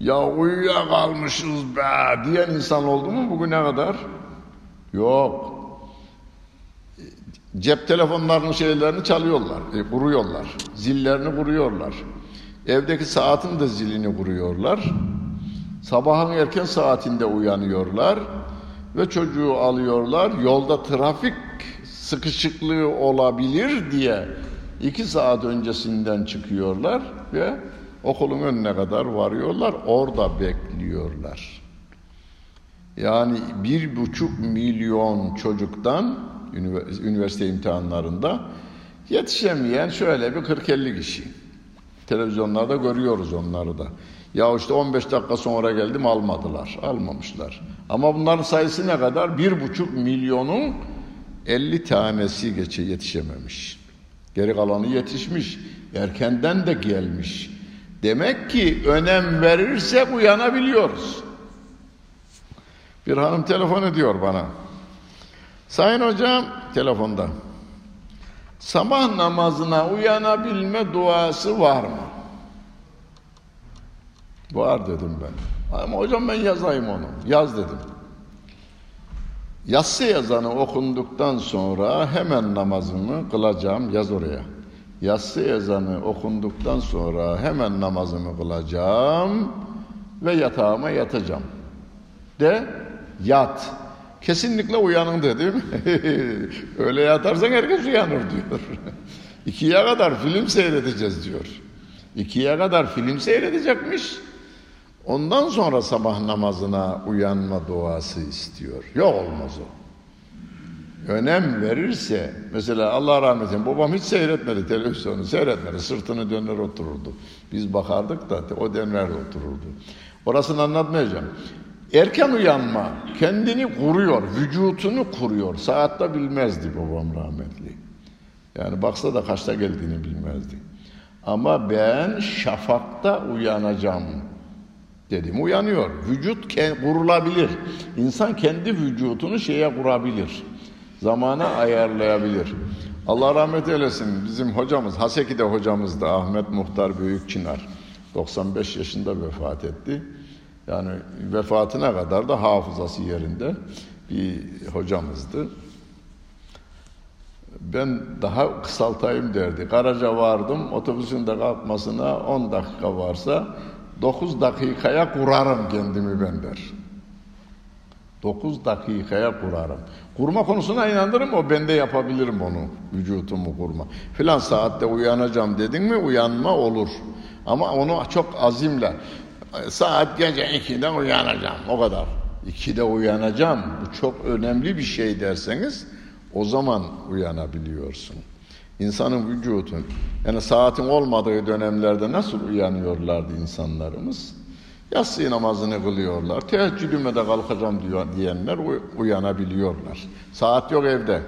[SPEAKER 1] Ya uyuyakalmışız be diyen insan oldu mu bugüne kadar? Yok. Cep telefonlarının şeylerini çalıyorlar, e, kuruyorlar. Zillerini kuruyorlar. Evdeki saatin de zilini kuruyorlar. Sabahın erken saatinde uyanıyorlar ve çocuğu alıyorlar. Yolda trafik sıkışıklığı olabilir diye iki saat öncesinden çıkıyorlar ve okulun önüne kadar varıyorlar. Orada bekliyorlar. Yani bir buçuk milyon çocuktan üniversite imtihanlarında yetişemeyen şöyle bir 40-50 kişi. Televizyonlarda görüyoruz onları da. Ya işte 15 dakika sonra geldim almadılar. Almamışlar. Ama bunların sayısı ne kadar? Bir buçuk milyonun 50 tanesi geçe yetişememiş. Geri kalanı yetişmiş. Erkenden de gelmiş. Demek ki önem verirsek uyanabiliyoruz. Bir hanım telefon ediyor bana. Sayın hocam telefonda. Sabah namazına uyanabilme duası var mı? Var dedim ben. Ama hocam ben yazayım onu. Yaz dedim. Yatsı yazanı okunduktan sonra hemen namazımı kılacağım. Yaz oraya. Yatsı ezanı okunduktan sonra hemen namazımı kılacağım ve yatağıma yatacağım. De yat. Kesinlikle uyanın dedim. Öyle yatarsan herkes uyanır diyor. İkiye kadar film seyredeceğiz diyor. İkiye kadar film seyredecekmiş. Ondan sonra sabah namazına uyanma duası istiyor. Yok olmaz o. Önem verirse, mesela Allah rahmet eylesin, babam hiç seyretmedi televizyonu, seyretmedi, sırtını döner otururdu. Biz bakardık da o döner otururdu. Orasını anlatmayacağım. Erken uyanma kendini kuruyor, vücutunu kuruyor. Saatte bilmezdi babam rahmetli. Yani baksa da kaçta geldiğini bilmezdi. Ama ben şafakta uyanacağım dedim. Uyanıyor. Vücut kurulabilir. İnsan kendi vücutunu şeye kurabilir. Zamana ayarlayabilir. Allah rahmet eylesin. Bizim hocamız, Haseki'de hocamız da Ahmet Muhtar Büyükçınar. 95 yaşında vefat etti. Yani vefatına kadar da hafızası yerinde bir hocamızdı. Ben daha kısaltayım derdi. Karaca vardım, otobüsün de kalkmasına 10 dakika varsa 9 dakikaya kurarım kendimi ben der. 9 dakikaya kurarım. Kurma konusuna inanırım o bende yapabilirim onu. Vücutumu kurma. Filan saatte uyanacağım dedin mi uyanma olur. Ama onu çok azimle saat gece 2'de uyanacağım o kadar. 2'de uyanacağım. Bu çok önemli bir şey derseniz o zaman uyanabiliyorsun. İnsanın vücudun yani saatin olmadığı dönemlerde nasıl uyanıyorlardı insanlarımız? Yatsı namazını kılıyorlar. Teheccüdüme de kalkacağım diyor, diyenler uyanabiliyorlar. Saat yok evde.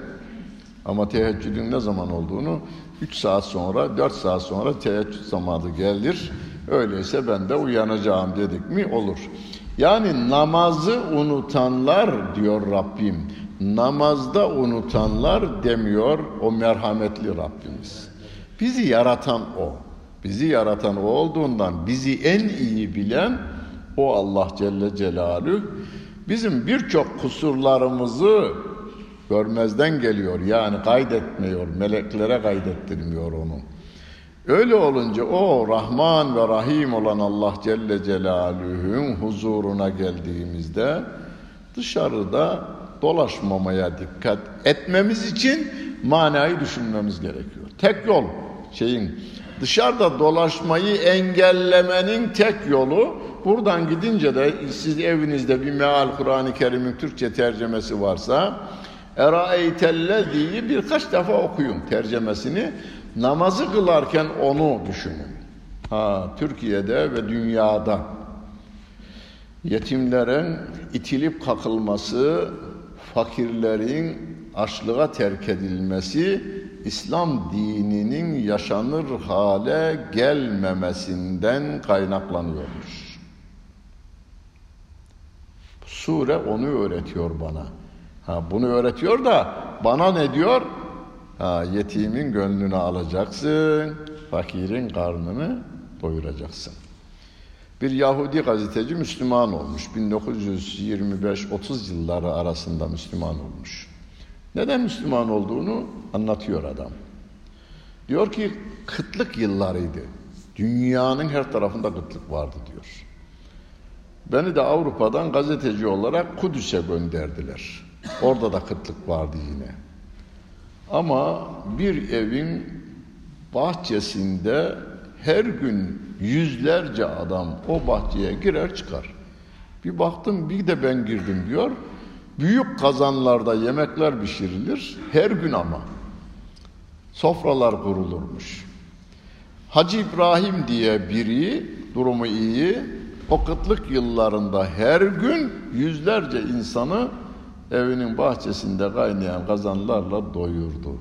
[SPEAKER 1] Ama teheccüdün ne zaman olduğunu 3 saat sonra, 4 saat sonra teheccüd zamanı gelir. Öyleyse ben de uyanacağım dedik mi olur. Yani namazı unutanlar diyor Rabbim. Namazda unutanlar demiyor o merhametli Rabbimiz. Bizi yaratan o. Bizi yaratan o olduğundan bizi en iyi bilen o Allah Celle Celaluhu bizim birçok kusurlarımızı görmezden geliyor. Yani kaydetmiyor, meleklere kaydettirmiyor onu. Öyle olunca o Rahman ve Rahim olan Allah Celle Celaluhu'nun huzuruna geldiğimizde dışarıda dolaşmamaya dikkat etmemiz için manayı düşünmemiz gerekiyor. Tek yol şeyin dışarıda dolaşmayı engellemenin tek yolu buradan gidince de siz evinizde bir meal Kur'an-ı Kerim'in Türkçe tercemesi varsa Eraeytellezî'yi birkaç defa okuyun tercemesini. Namazı kılarken onu düşünün. Ha, Türkiye'de ve dünyada yetimlerin itilip kakılması, fakirlerin açlığa terk edilmesi, İslam dininin yaşanır hale gelmemesinden kaynaklanıyormuş. Sure onu öğretiyor bana. Ha, bunu öğretiyor da bana ne diyor? Ha, yetimin gönlünü alacaksın, fakirin karnını doyuracaksın. Bir Yahudi gazeteci Müslüman olmuş. 1925-30 yılları arasında Müslüman olmuş. Neden Müslüman olduğunu anlatıyor adam. Diyor ki kıtlık yıllarıydı. Dünyanın her tarafında kıtlık vardı diyor. Beni de Avrupa'dan gazeteci olarak Kudüs'e gönderdiler. Orada da kıtlık vardı yine. Ama bir evin bahçesinde her gün yüzlerce adam o bahçeye girer çıkar. Bir baktım bir de ben girdim diyor. Büyük kazanlarda yemekler pişirilir her gün ama. Sofralar kurulurmuş. Hacı İbrahim diye biri durumu iyi o kıtlık yıllarında her gün yüzlerce insanı evinin bahçesinde kaynayan kazanlarla doyurdu.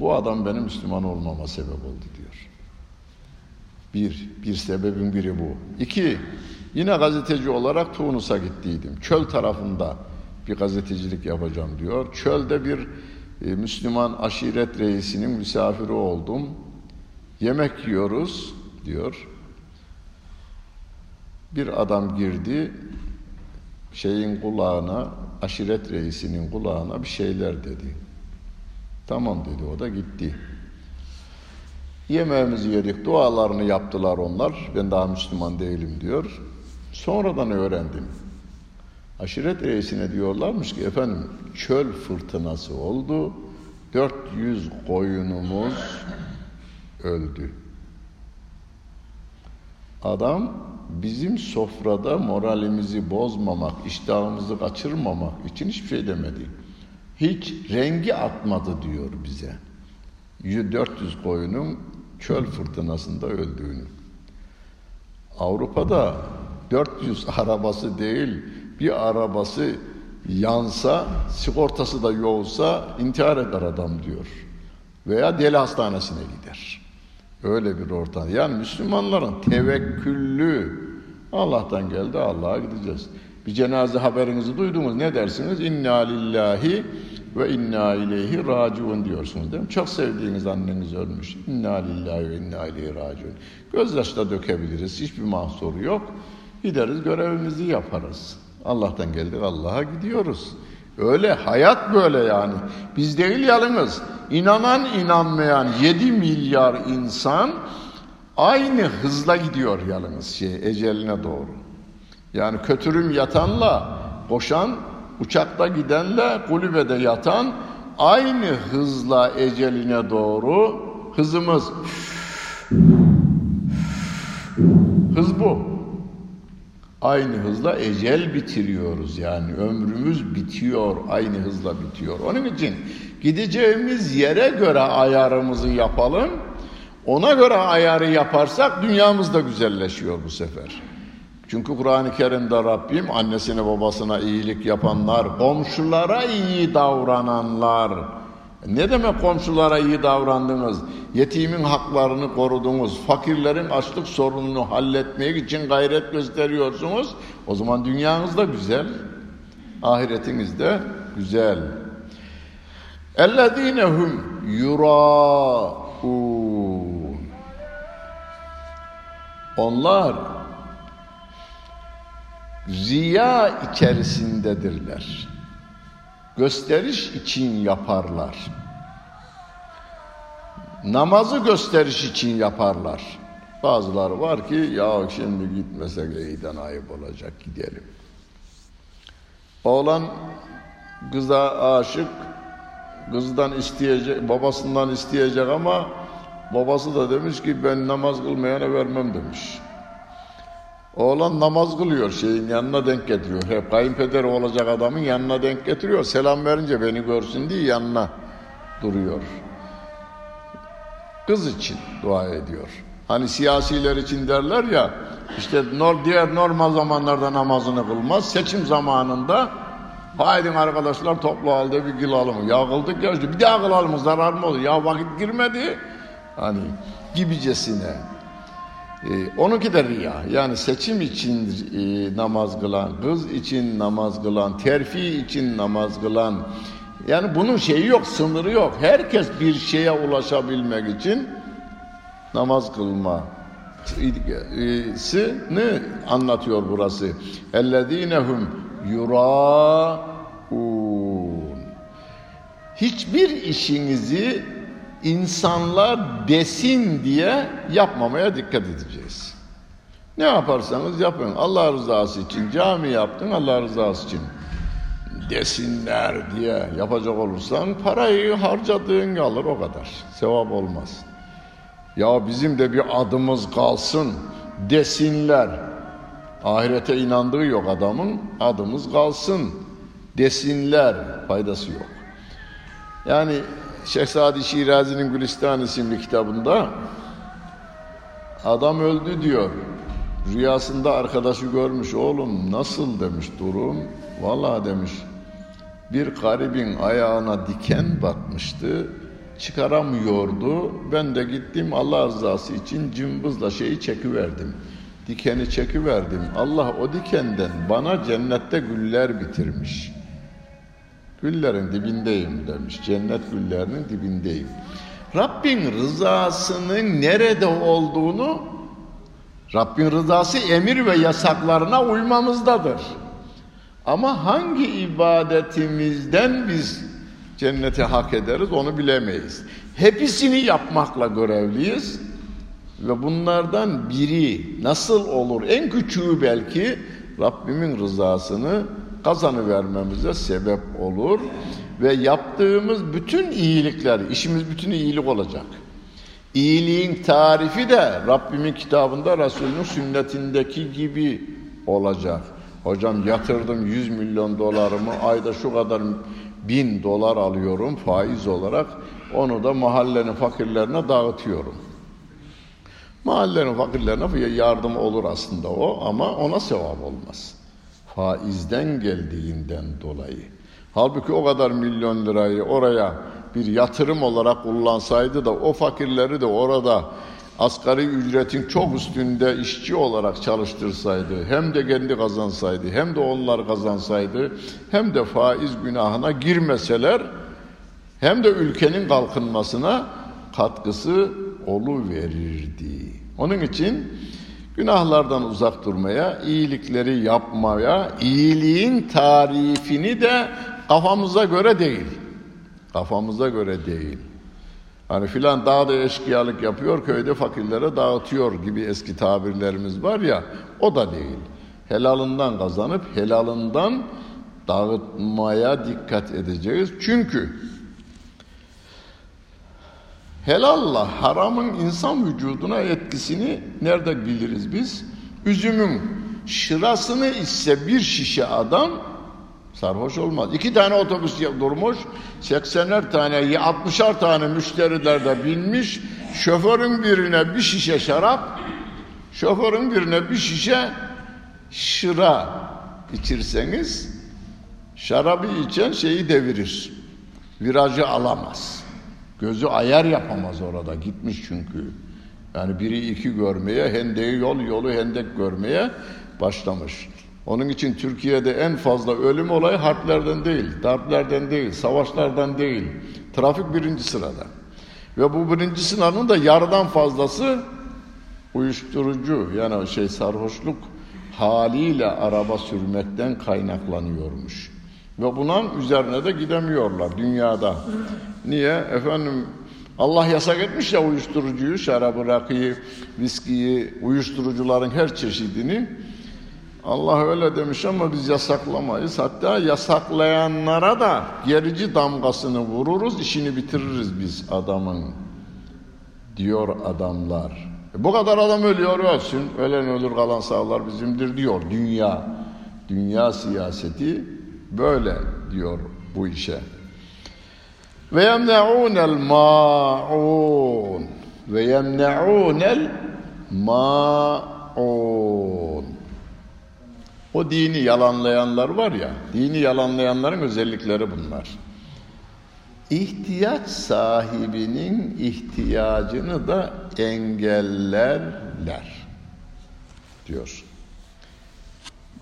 [SPEAKER 1] Bu adam benim Müslüman olmama sebep oldu diyor. Bir, bir sebebin biri bu. İki, yine gazeteci olarak Tunus'a gittiydim. Çöl tarafında bir gazetecilik yapacağım diyor. Çölde bir e, Müslüman aşiret reisinin misafiri oldum. Yemek yiyoruz diyor. Bir adam girdi şeyin kulağına, aşiret reisinin kulağına bir şeyler dedi. Tamam dedi o da gitti. Yemeğimizi yedik, dualarını yaptılar onlar. Ben daha Müslüman değilim diyor. Sonradan öğrendim. Aşiret reisine diyorlarmış ki efendim çöl fırtınası oldu. 400 koyunumuz öldü. Adam bizim sofrada moralimizi bozmamak, iştahımızı kaçırmamak için hiçbir şey demedi. Hiç rengi atmadı diyor bize. 400 koyunun çöl fırtınasında öldüğünü. Avrupa'da 400 arabası değil, bir arabası yansa, sigortası da yoksa intihar eder adam diyor. Veya deli hastanesine gider. Öyle bir ortam. Yani Müslümanların tevekküllü Allah'tan geldi Allah'a gideceğiz. Bir cenaze haberinizi duydunuz ne dersiniz? İnna lillahi ve inna ileyhi raciun diyorsunuz değil mi? Çok sevdiğiniz anneniz ölmüş. İnna lillahi ve inna ileyhi raciun. Gözyaşı da dökebiliriz. Hiçbir mahsuru yok. Gideriz görevimizi yaparız. Allah'tan geldik Allah'a gidiyoruz. Öyle hayat böyle yani. Biz değil yalnız. İnanan inanmayan 7 milyar insan aynı hızla gidiyor yalnız şey eceline doğru. Yani kötürüm yatanla koşan, uçakta gidenle kulübede yatan aynı hızla eceline doğru hızımız hız bu. Aynı hızla ecel bitiriyoruz yani ömrümüz bitiyor aynı hızla bitiyor. Onun için gideceğimiz yere göre ayarımızı yapalım. Ona göre ayarı yaparsak dünyamız da güzelleşiyor bu sefer. Çünkü Kur'an-ı Kerim'de Rabbim annesine babasına iyilik yapanlar, komşulara iyi davrananlar. Ne demek komşulara iyi davrandınız? Yetimin haklarını korudunuz. Fakirlerin açlık sorununu halletmek için gayret gösteriyorsunuz. O zaman dünyanız da güzel. Ahiretiniz de güzel. اَلَّذ۪ينَ yuraun. Onlar riya içerisindedirler. Gösteriş için yaparlar. Namazı gösteriş için yaparlar. Bazıları var ki ya şimdi gitmesek iyiden ayıp olacak gidelim. Oğlan kıza aşık, kızdan isteyecek, babasından isteyecek ama babası da demiş ki ben namaz kılmayana vermem demiş. Oğlan namaz kılıyor şeyin yanına denk getiriyor. Hep kayınpeder olacak adamın yanına denk getiriyor. Selam verince beni görsün diye yanına duruyor. Kız için dua ediyor. Hani siyasiler için derler ya işte diğer normal zamanlarda namazını kılmaz. Seçim zamanında haydi arkadaşlar toplu halde bir kılalım. Ya kıldık ya bir daha kılalım zarar mı olur? Ya vakit girmedi. Hani gibicesine. Ee, onunki de riya. Yani seçim için e, namaz kılan, kız için namaz kılan, terfi için namaz kılan. Yani bunun şeyi yok, sınırı yok. Herkes bir şeye ulaşabilmek için namaz kılma ne anlatıyor burası. Ellezinehum yuraun. Hiçbir işinizi insanlar desin diye yapmamaya dikkat edeceğiz. Ne yaparsanız yapın. Allah rızası için cami yaptın Allah rızası için desinler diye yapacak olursan parayı harcadığın alır o kadar. Sevap olmaz. Ya bizim de bir adımız kalsın desinler. Ahirete inandığı yok adamın. Adımız kalsın desinler. Faydası yok. Yani Şeyh Sadi Şirazi'nin Gülistan isimli kitabında adam öldü diyor. Rüyasında arkadaşı görmüş oğlum nasıl demiş durum. Vallahi demiş bir garibin ayağına diken batmıştı çıkaramıyordu. Ben de gittim Allah rızası için cımbızla şeyi çekiverdim. Dikeni çekiverdim. Allah o dikenden bana cennette güller bitirmiş. Güllerin dibindeyim demiş. Cennet güllerinin dibindeyim. Rabbin rızasının nerede olduğunu Rabbin rızası emir ve yasaklarına uymamızdadır. Ama hangi ibadetimizden biz cenneti hak ederiz onu bilemeyiz. Hepsini yapmakla görevliyiz. Ve bunlardan biri nasıl olur? En küçüğü belki Rabbimin rızasını kazanıvermemize sebep olur. Ve yaptığımız bütün iyilikler, işimiz bütün iyilik olacak. İyiliğin tarifi de Rabbimin kitabında Resulünün sünnetindeki gibi olacak. Hocam yatırdım 100 milyon dolarımı ayda şu kadar bin dolar alıyorum faiz olarak. Onu da mahallenin fakirlerine dağıtıyorum. Mahallenin fakirlerine yardım olur aslında o ama ona sevap olmaz. Faizden geldiğinden dolayı. Halbuki o kadar milyon lirayı oraya bir yatırım olarak kullansaydı da o fakirleri de orada asgari ücretin çok üstünde işçi olarak çalıştırsaydı, hem de kendi kazansaydı, hem de onlar kazansaydı, hem de faiz günahına girmeseler, hem de ülkenin kalkınmasına katkısı verirdi. Onun için günahlardan uzak durmaya, iyilikleri yapmaya, iyiliğin tarifini de kafamıza göre değil. Kafamıza göre değil. Hani filan dağda eşkıyalık yapıyor, köyde fakirlere dağıtıyor gibi eski tabirlerimiz var ya, o da değil. Helalından kazanıp helalından dağıtmaya dikkat edeceğiz. Çünkü helalla haramın insan vücuduna etkisini nerede biliriz biz? Üzümün şırasını ise bir şişe adam sarhoş olmaz. İki tane otobüs durmuş, 80'er tane, 60'ar tane müşteriler de binmiş. Şoförün birine bir şişe şarap, şoförün birine bir şişe şıra içirseniz şarabı içen şeyi devirir. Virajı alamaz. Gözü ayar yapamaz orada. Gitmiş çünkü. Yani biri iki görmeye, hendeyi yol yolu hendek görmeye başlamış. Onun için Türkiye'de en fazla ölüm olayı harplerden değil, darplerden değil, savaşlardan değil. Trafik birinci sırada. Ve bu birinci sıranın da yarıdan fazlası uyuşturucu yani şey sarhoşluk haliyle araba sürmekten kaynaklanıyormuş. Ve bunun üzerine de gidemiyorlar dünyada. Niye? Efendim Allah yasak etmiş ya uyuşturucuyu, şarabı, rakıyı, viskiyi, uyuşturucuların her çeşidini. Allah öyle demiş ama biz yasaklamayız. Hatta yasaklayanlara da gerici damgasını vururuz, işini bitiririz biz adamın diyor adamlar. E bu kadar adam ölüyor ölsün, ölen ölür kalan sağlar bizimdir diyor dünya. Dünya siyaseti böyle diyor bu işe. Ve yemne'ûnel ma'un ve yemne'ûnel ma'un o dini yalanlayanlar var ya, dini yalanlayanların özellikleri bunlar. İhtiyaç sahibinin ihtiyacını da engellerler diyor.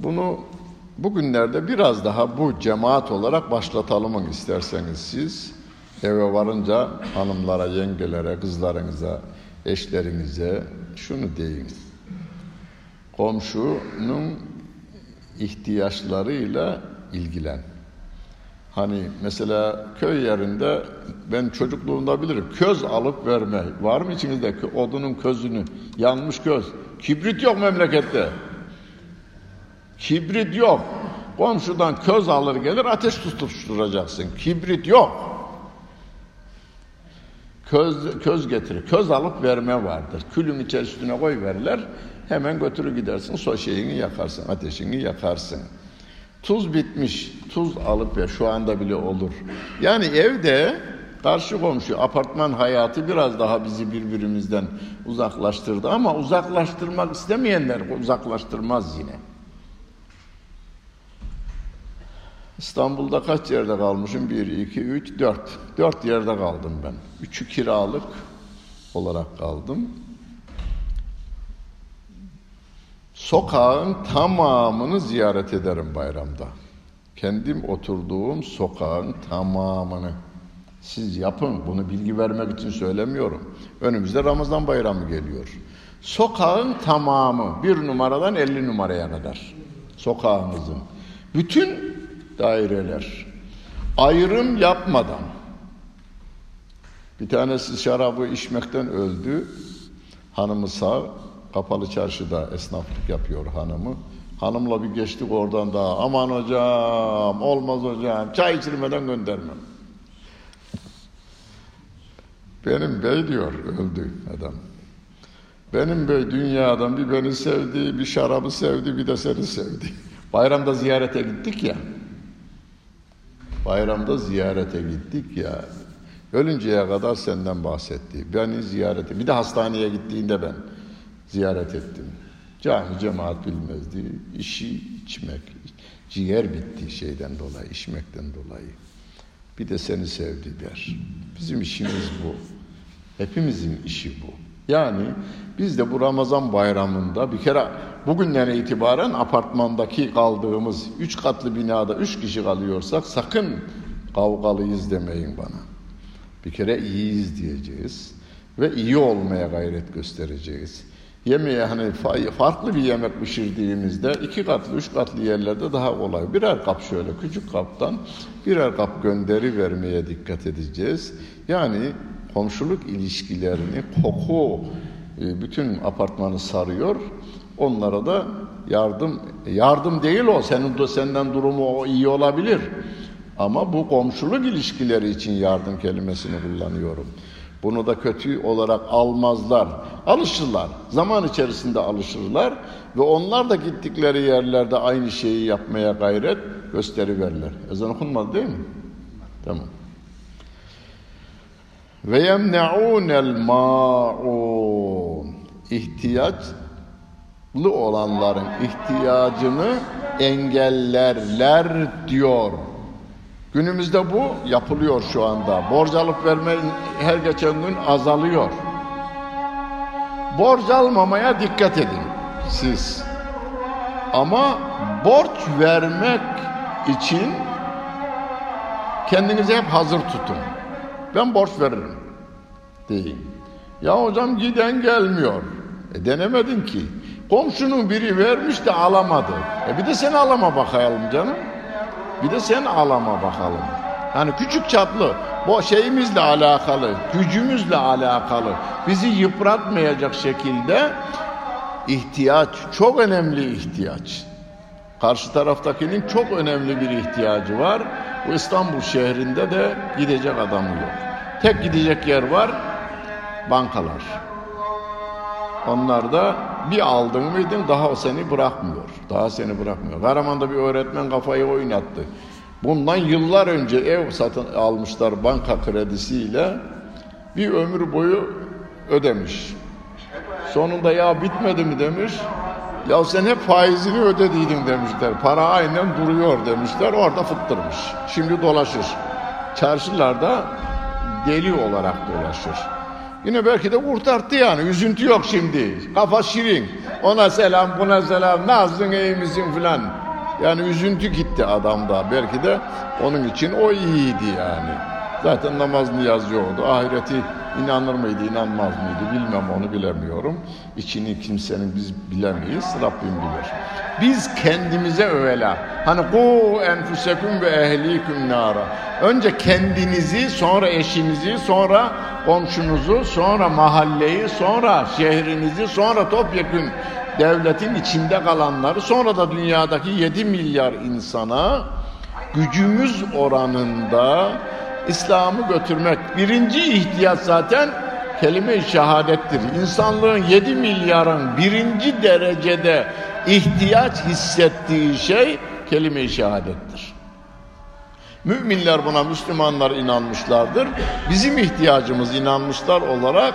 [SPEAKER 1] Bunu bugünlerde biraz daha bu cemaat olarak başlatalım isterseniz siz. Eve varınca hanımlara, yengelere, kızlarınıza, eşlerinize şunu deyin. Komşunun ihtiyaçlarıyla ilgilen. Hani mesela köy yerinde ben çocukluğumda bilirim köz alıp verme. Var mı içinizde odunun közünü? Yanmış köz. Kibrit yok memlekette. Kibrit yok. Komşudan köz alır gelir ateş tutuşturacaksın. Kibrit yok. Köz, köz getirir. Köz alıp verme vardır. Külün içerisine koy verirler. Hemen götürü gidersin. So şeyini yakarsın. Ateşini yakarsın. Tuz bitmiş. Tuz alıp ya şu anda bile olur. Yani evde karşı komşu apartman hayatı biraz daha bizi birbirimizden uzaklaştırdı ama uzaklaştırmak istemeyenler uzaklaştırmaz yine. İstanbul'da kaç yerde kalmışım? Bir, iki, üç, dört. Dört yerde kaldım ben. Üçü kiralık olarak kaldım. Sokağın tamamını ziyaret ederim bayramda. Kendim oturduğum sokağın tamamını. Siz yapın. Bunu bilgi vermek için söylemiyorum. Önümüzde Ramazan bayramı geliyor. Sokağın tamamı bir numaradan elli numaraya kadar. Sokağımızın. Bütün daireler. Ayrım yapmadan. Bir tanesi şarabı içmekten öldü. Hanımı sağ, kapalı çarşıda esnaflık yapıyor hanımı. Hanımla bir geçtik oradan daha. Aman hocam, olmaz hocam, çay içirmeden göndermem. Benim bey diyor, öldü adam. Benim bey dünyadan bir beni sevdi, bir şarabı sevdi, bir de seni sevdi. Bayramda ziyarete gittik ya. Bayramda ziyarete gittik ya. Ölünceye kadar senden bahsetti. Beni ziyarete, bir de hastaneye gittiğinde ben ziyaret ettim. Cami cemaat bilmezdi. İşi içmek, ciğer bitti şeyden dolayı, içmekten dolayı. Bir de seni sevdi der. Bizim işimiz bu. Hepimizin işi bu. Yani biz de bu Ramazan bayramında bir kere bugünden itibaren apartmandaki kaldığımız üç katlı binada üç kişi kalıyorsak sakın kavgalıyız demeyin bana. Bir kere iyiyiz diyeceğiz ve iyi olmaya gayret göstereceğiz. yemeğe hani fa- farklı bir yemek pişirdiğimizde iki katlı, üç katlı yerlerde daha kolay. Birer kap şöyle küçük kaptan birer kap gönderi vermeye dikkat edeceğiz. Yani komşuluk ilişkilerini koku e, bütün apartmanı sarıyor. Onlara da yardım yardım değil o senin senden durumu o iyi olabilir. Ama bu komşuluk ilişkileri için yardım kelimesini kullanıyorum. Bunu da kötü olarak almazlar. Alışırlar. Zaman içerisinde alışırlar ve onlar da gittikleri yerlerde aynı şeyi yapmaya gayret gösteriverler. Ezan okunmadı değil mi? Tamam. Ve yemne'ûnel ma'un. İhtiyaçlı olanların ihtiyacını engellerler diyor. Günümüzde bu yapılıyor şu anda. Borç alıp verme her geçen gün azalıyor. Borç almamaya dikkat edin siz. Ama borç vermek için kendinizi hep hazır tutun. Ben borç veririm deyin. Ya hocam giden gelmiyor. E denemedin ki. Komşunun biri vermiş de alamadı. E bir de sen alama bakalım canım. Bir de sen alama bakalım. Hani küçük çaplı bu şeyimizle alakalı, gücümüzle alakalı bizi yıpratmayacak şekilde ihtiyaç, çok önemli ihtiyaç. Karşı taraftakinin çok önemli bir ihtiyacı var. Bu İstanbul şehrinde de gidecek adamı yok. Tek gidecek yer var, bankalar. Onlar da bir aldın mıydın daha o seni bırakmıyor. Daha seni bırakmıyor. Karaman'da bir öğretmen kafayı oynattı. Bundan yıllar önce ev satın almışlar banka kredisiyle. Bir ömür boyu ödemiş. Sonunda ya bitmedi mi demiş. Ya sen hep faizini ödediydin demişler. Para aynen duruyor demişler. Orada fıttırmış. Şimdi dolaşır. Çarşılarda deli olarak dolaşır. Yine belki de kurtardı yani. Üzüntü yok şimdi. Kafa şirin. Ona selam, buna selam. Nasılsın, iyi filan. Yani üzüntü gitti adamda. Belki de onun için o iyiydi yani. Zaten namaz niyaz yoktu. Ahireti inanır mıydı, inanmaz mıydı bilmem onu bilemiyorum. İçini kimsenin biz bilemeyiz. Rabbim bilir. Biz kendimize övela. Hani ku enfusekum ve ehliküm nara. Önce kendinizi, sonra eşinizi, sonra komşunuzu, sonra mahalleyi, sonra şehrinizi, sonra topyekun devletin içinde kalanları, sonra da dünyadaki 7 milyar insana gücümüz oranında İslam'ı götürmek. Birinci ihtiyaç zaten kelime-i şehadettir. İnsanlığın 7 milyarın birinci derecede ihtiyaç hissettiği şey kelime-i şehadettir. Müminler buna Müslümanlar inanmışlardır. Bizim ihtiyacımız inanmışlar olarak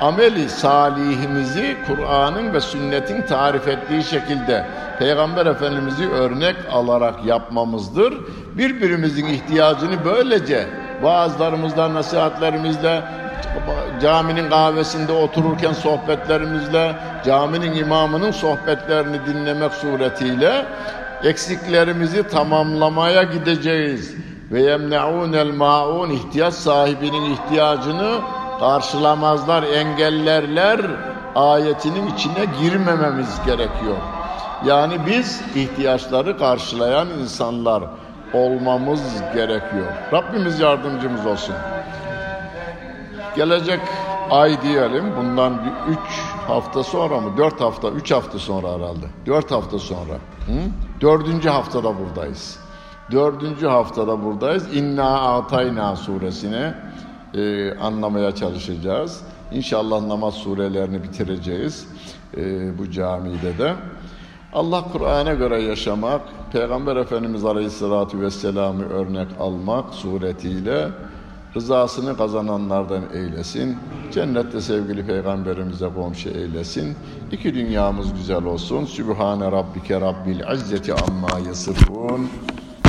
[SPEAKER 1] ameli salihimizi Kur'an'ın ve sünnetin tarif ettiği şekilde Peygamber Efendimiz'i örnek alarak yapmamızdır. Birbirimizin ihtiyacını böylece vaazlarımızla, nasihatlerimizle, caminin kahvesinde otururken sohbetlerimizle, caminin imamının sohbetlerini dinlemek suretiyle eksiklerimizi tamamlamaya gideceğiz. Ve yemne'ûnel ma'un ihtiyaç sahibinin ihtiyacını karşılamazlar, engellerler ayetinin içine girmememiz gerekiyor. Yani biz ihtiyaçları karşılayan insanlar olmamız gerekiyor. Rabbimiz yardımcımız olsun. Gelecek ay diyelim bundan bir üç hafta sonra mı? Dört hafta, üç hafta sonra herhalde. Dört hafta sonra. Hı? Dördüncü haftada buradayız. Dördüncü haftada buradayız. İnna Atayna suresini e, anlamaya çalışacağız. İnşallah namaz surelerini bitireceğiz e, bu camide de. Allah Kur'an'a göre yaşamak, Peygamber Efendimiz Aleyhisselatü Vesselam'ı örnek almak suretiyle rızasını kazananlardan eylesin. Cennette sevgili Peygamberimize komşu eylesin. İki dünyamız güzel olsun. Sübhane Rabbike Rabbil İzzeti Amma Yasifun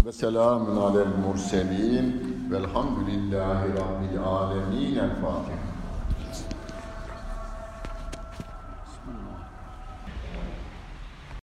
[SPEAKER 1] ve selamun alel murselin velhamdülillahi Rabbil Alemin. El Fatiha.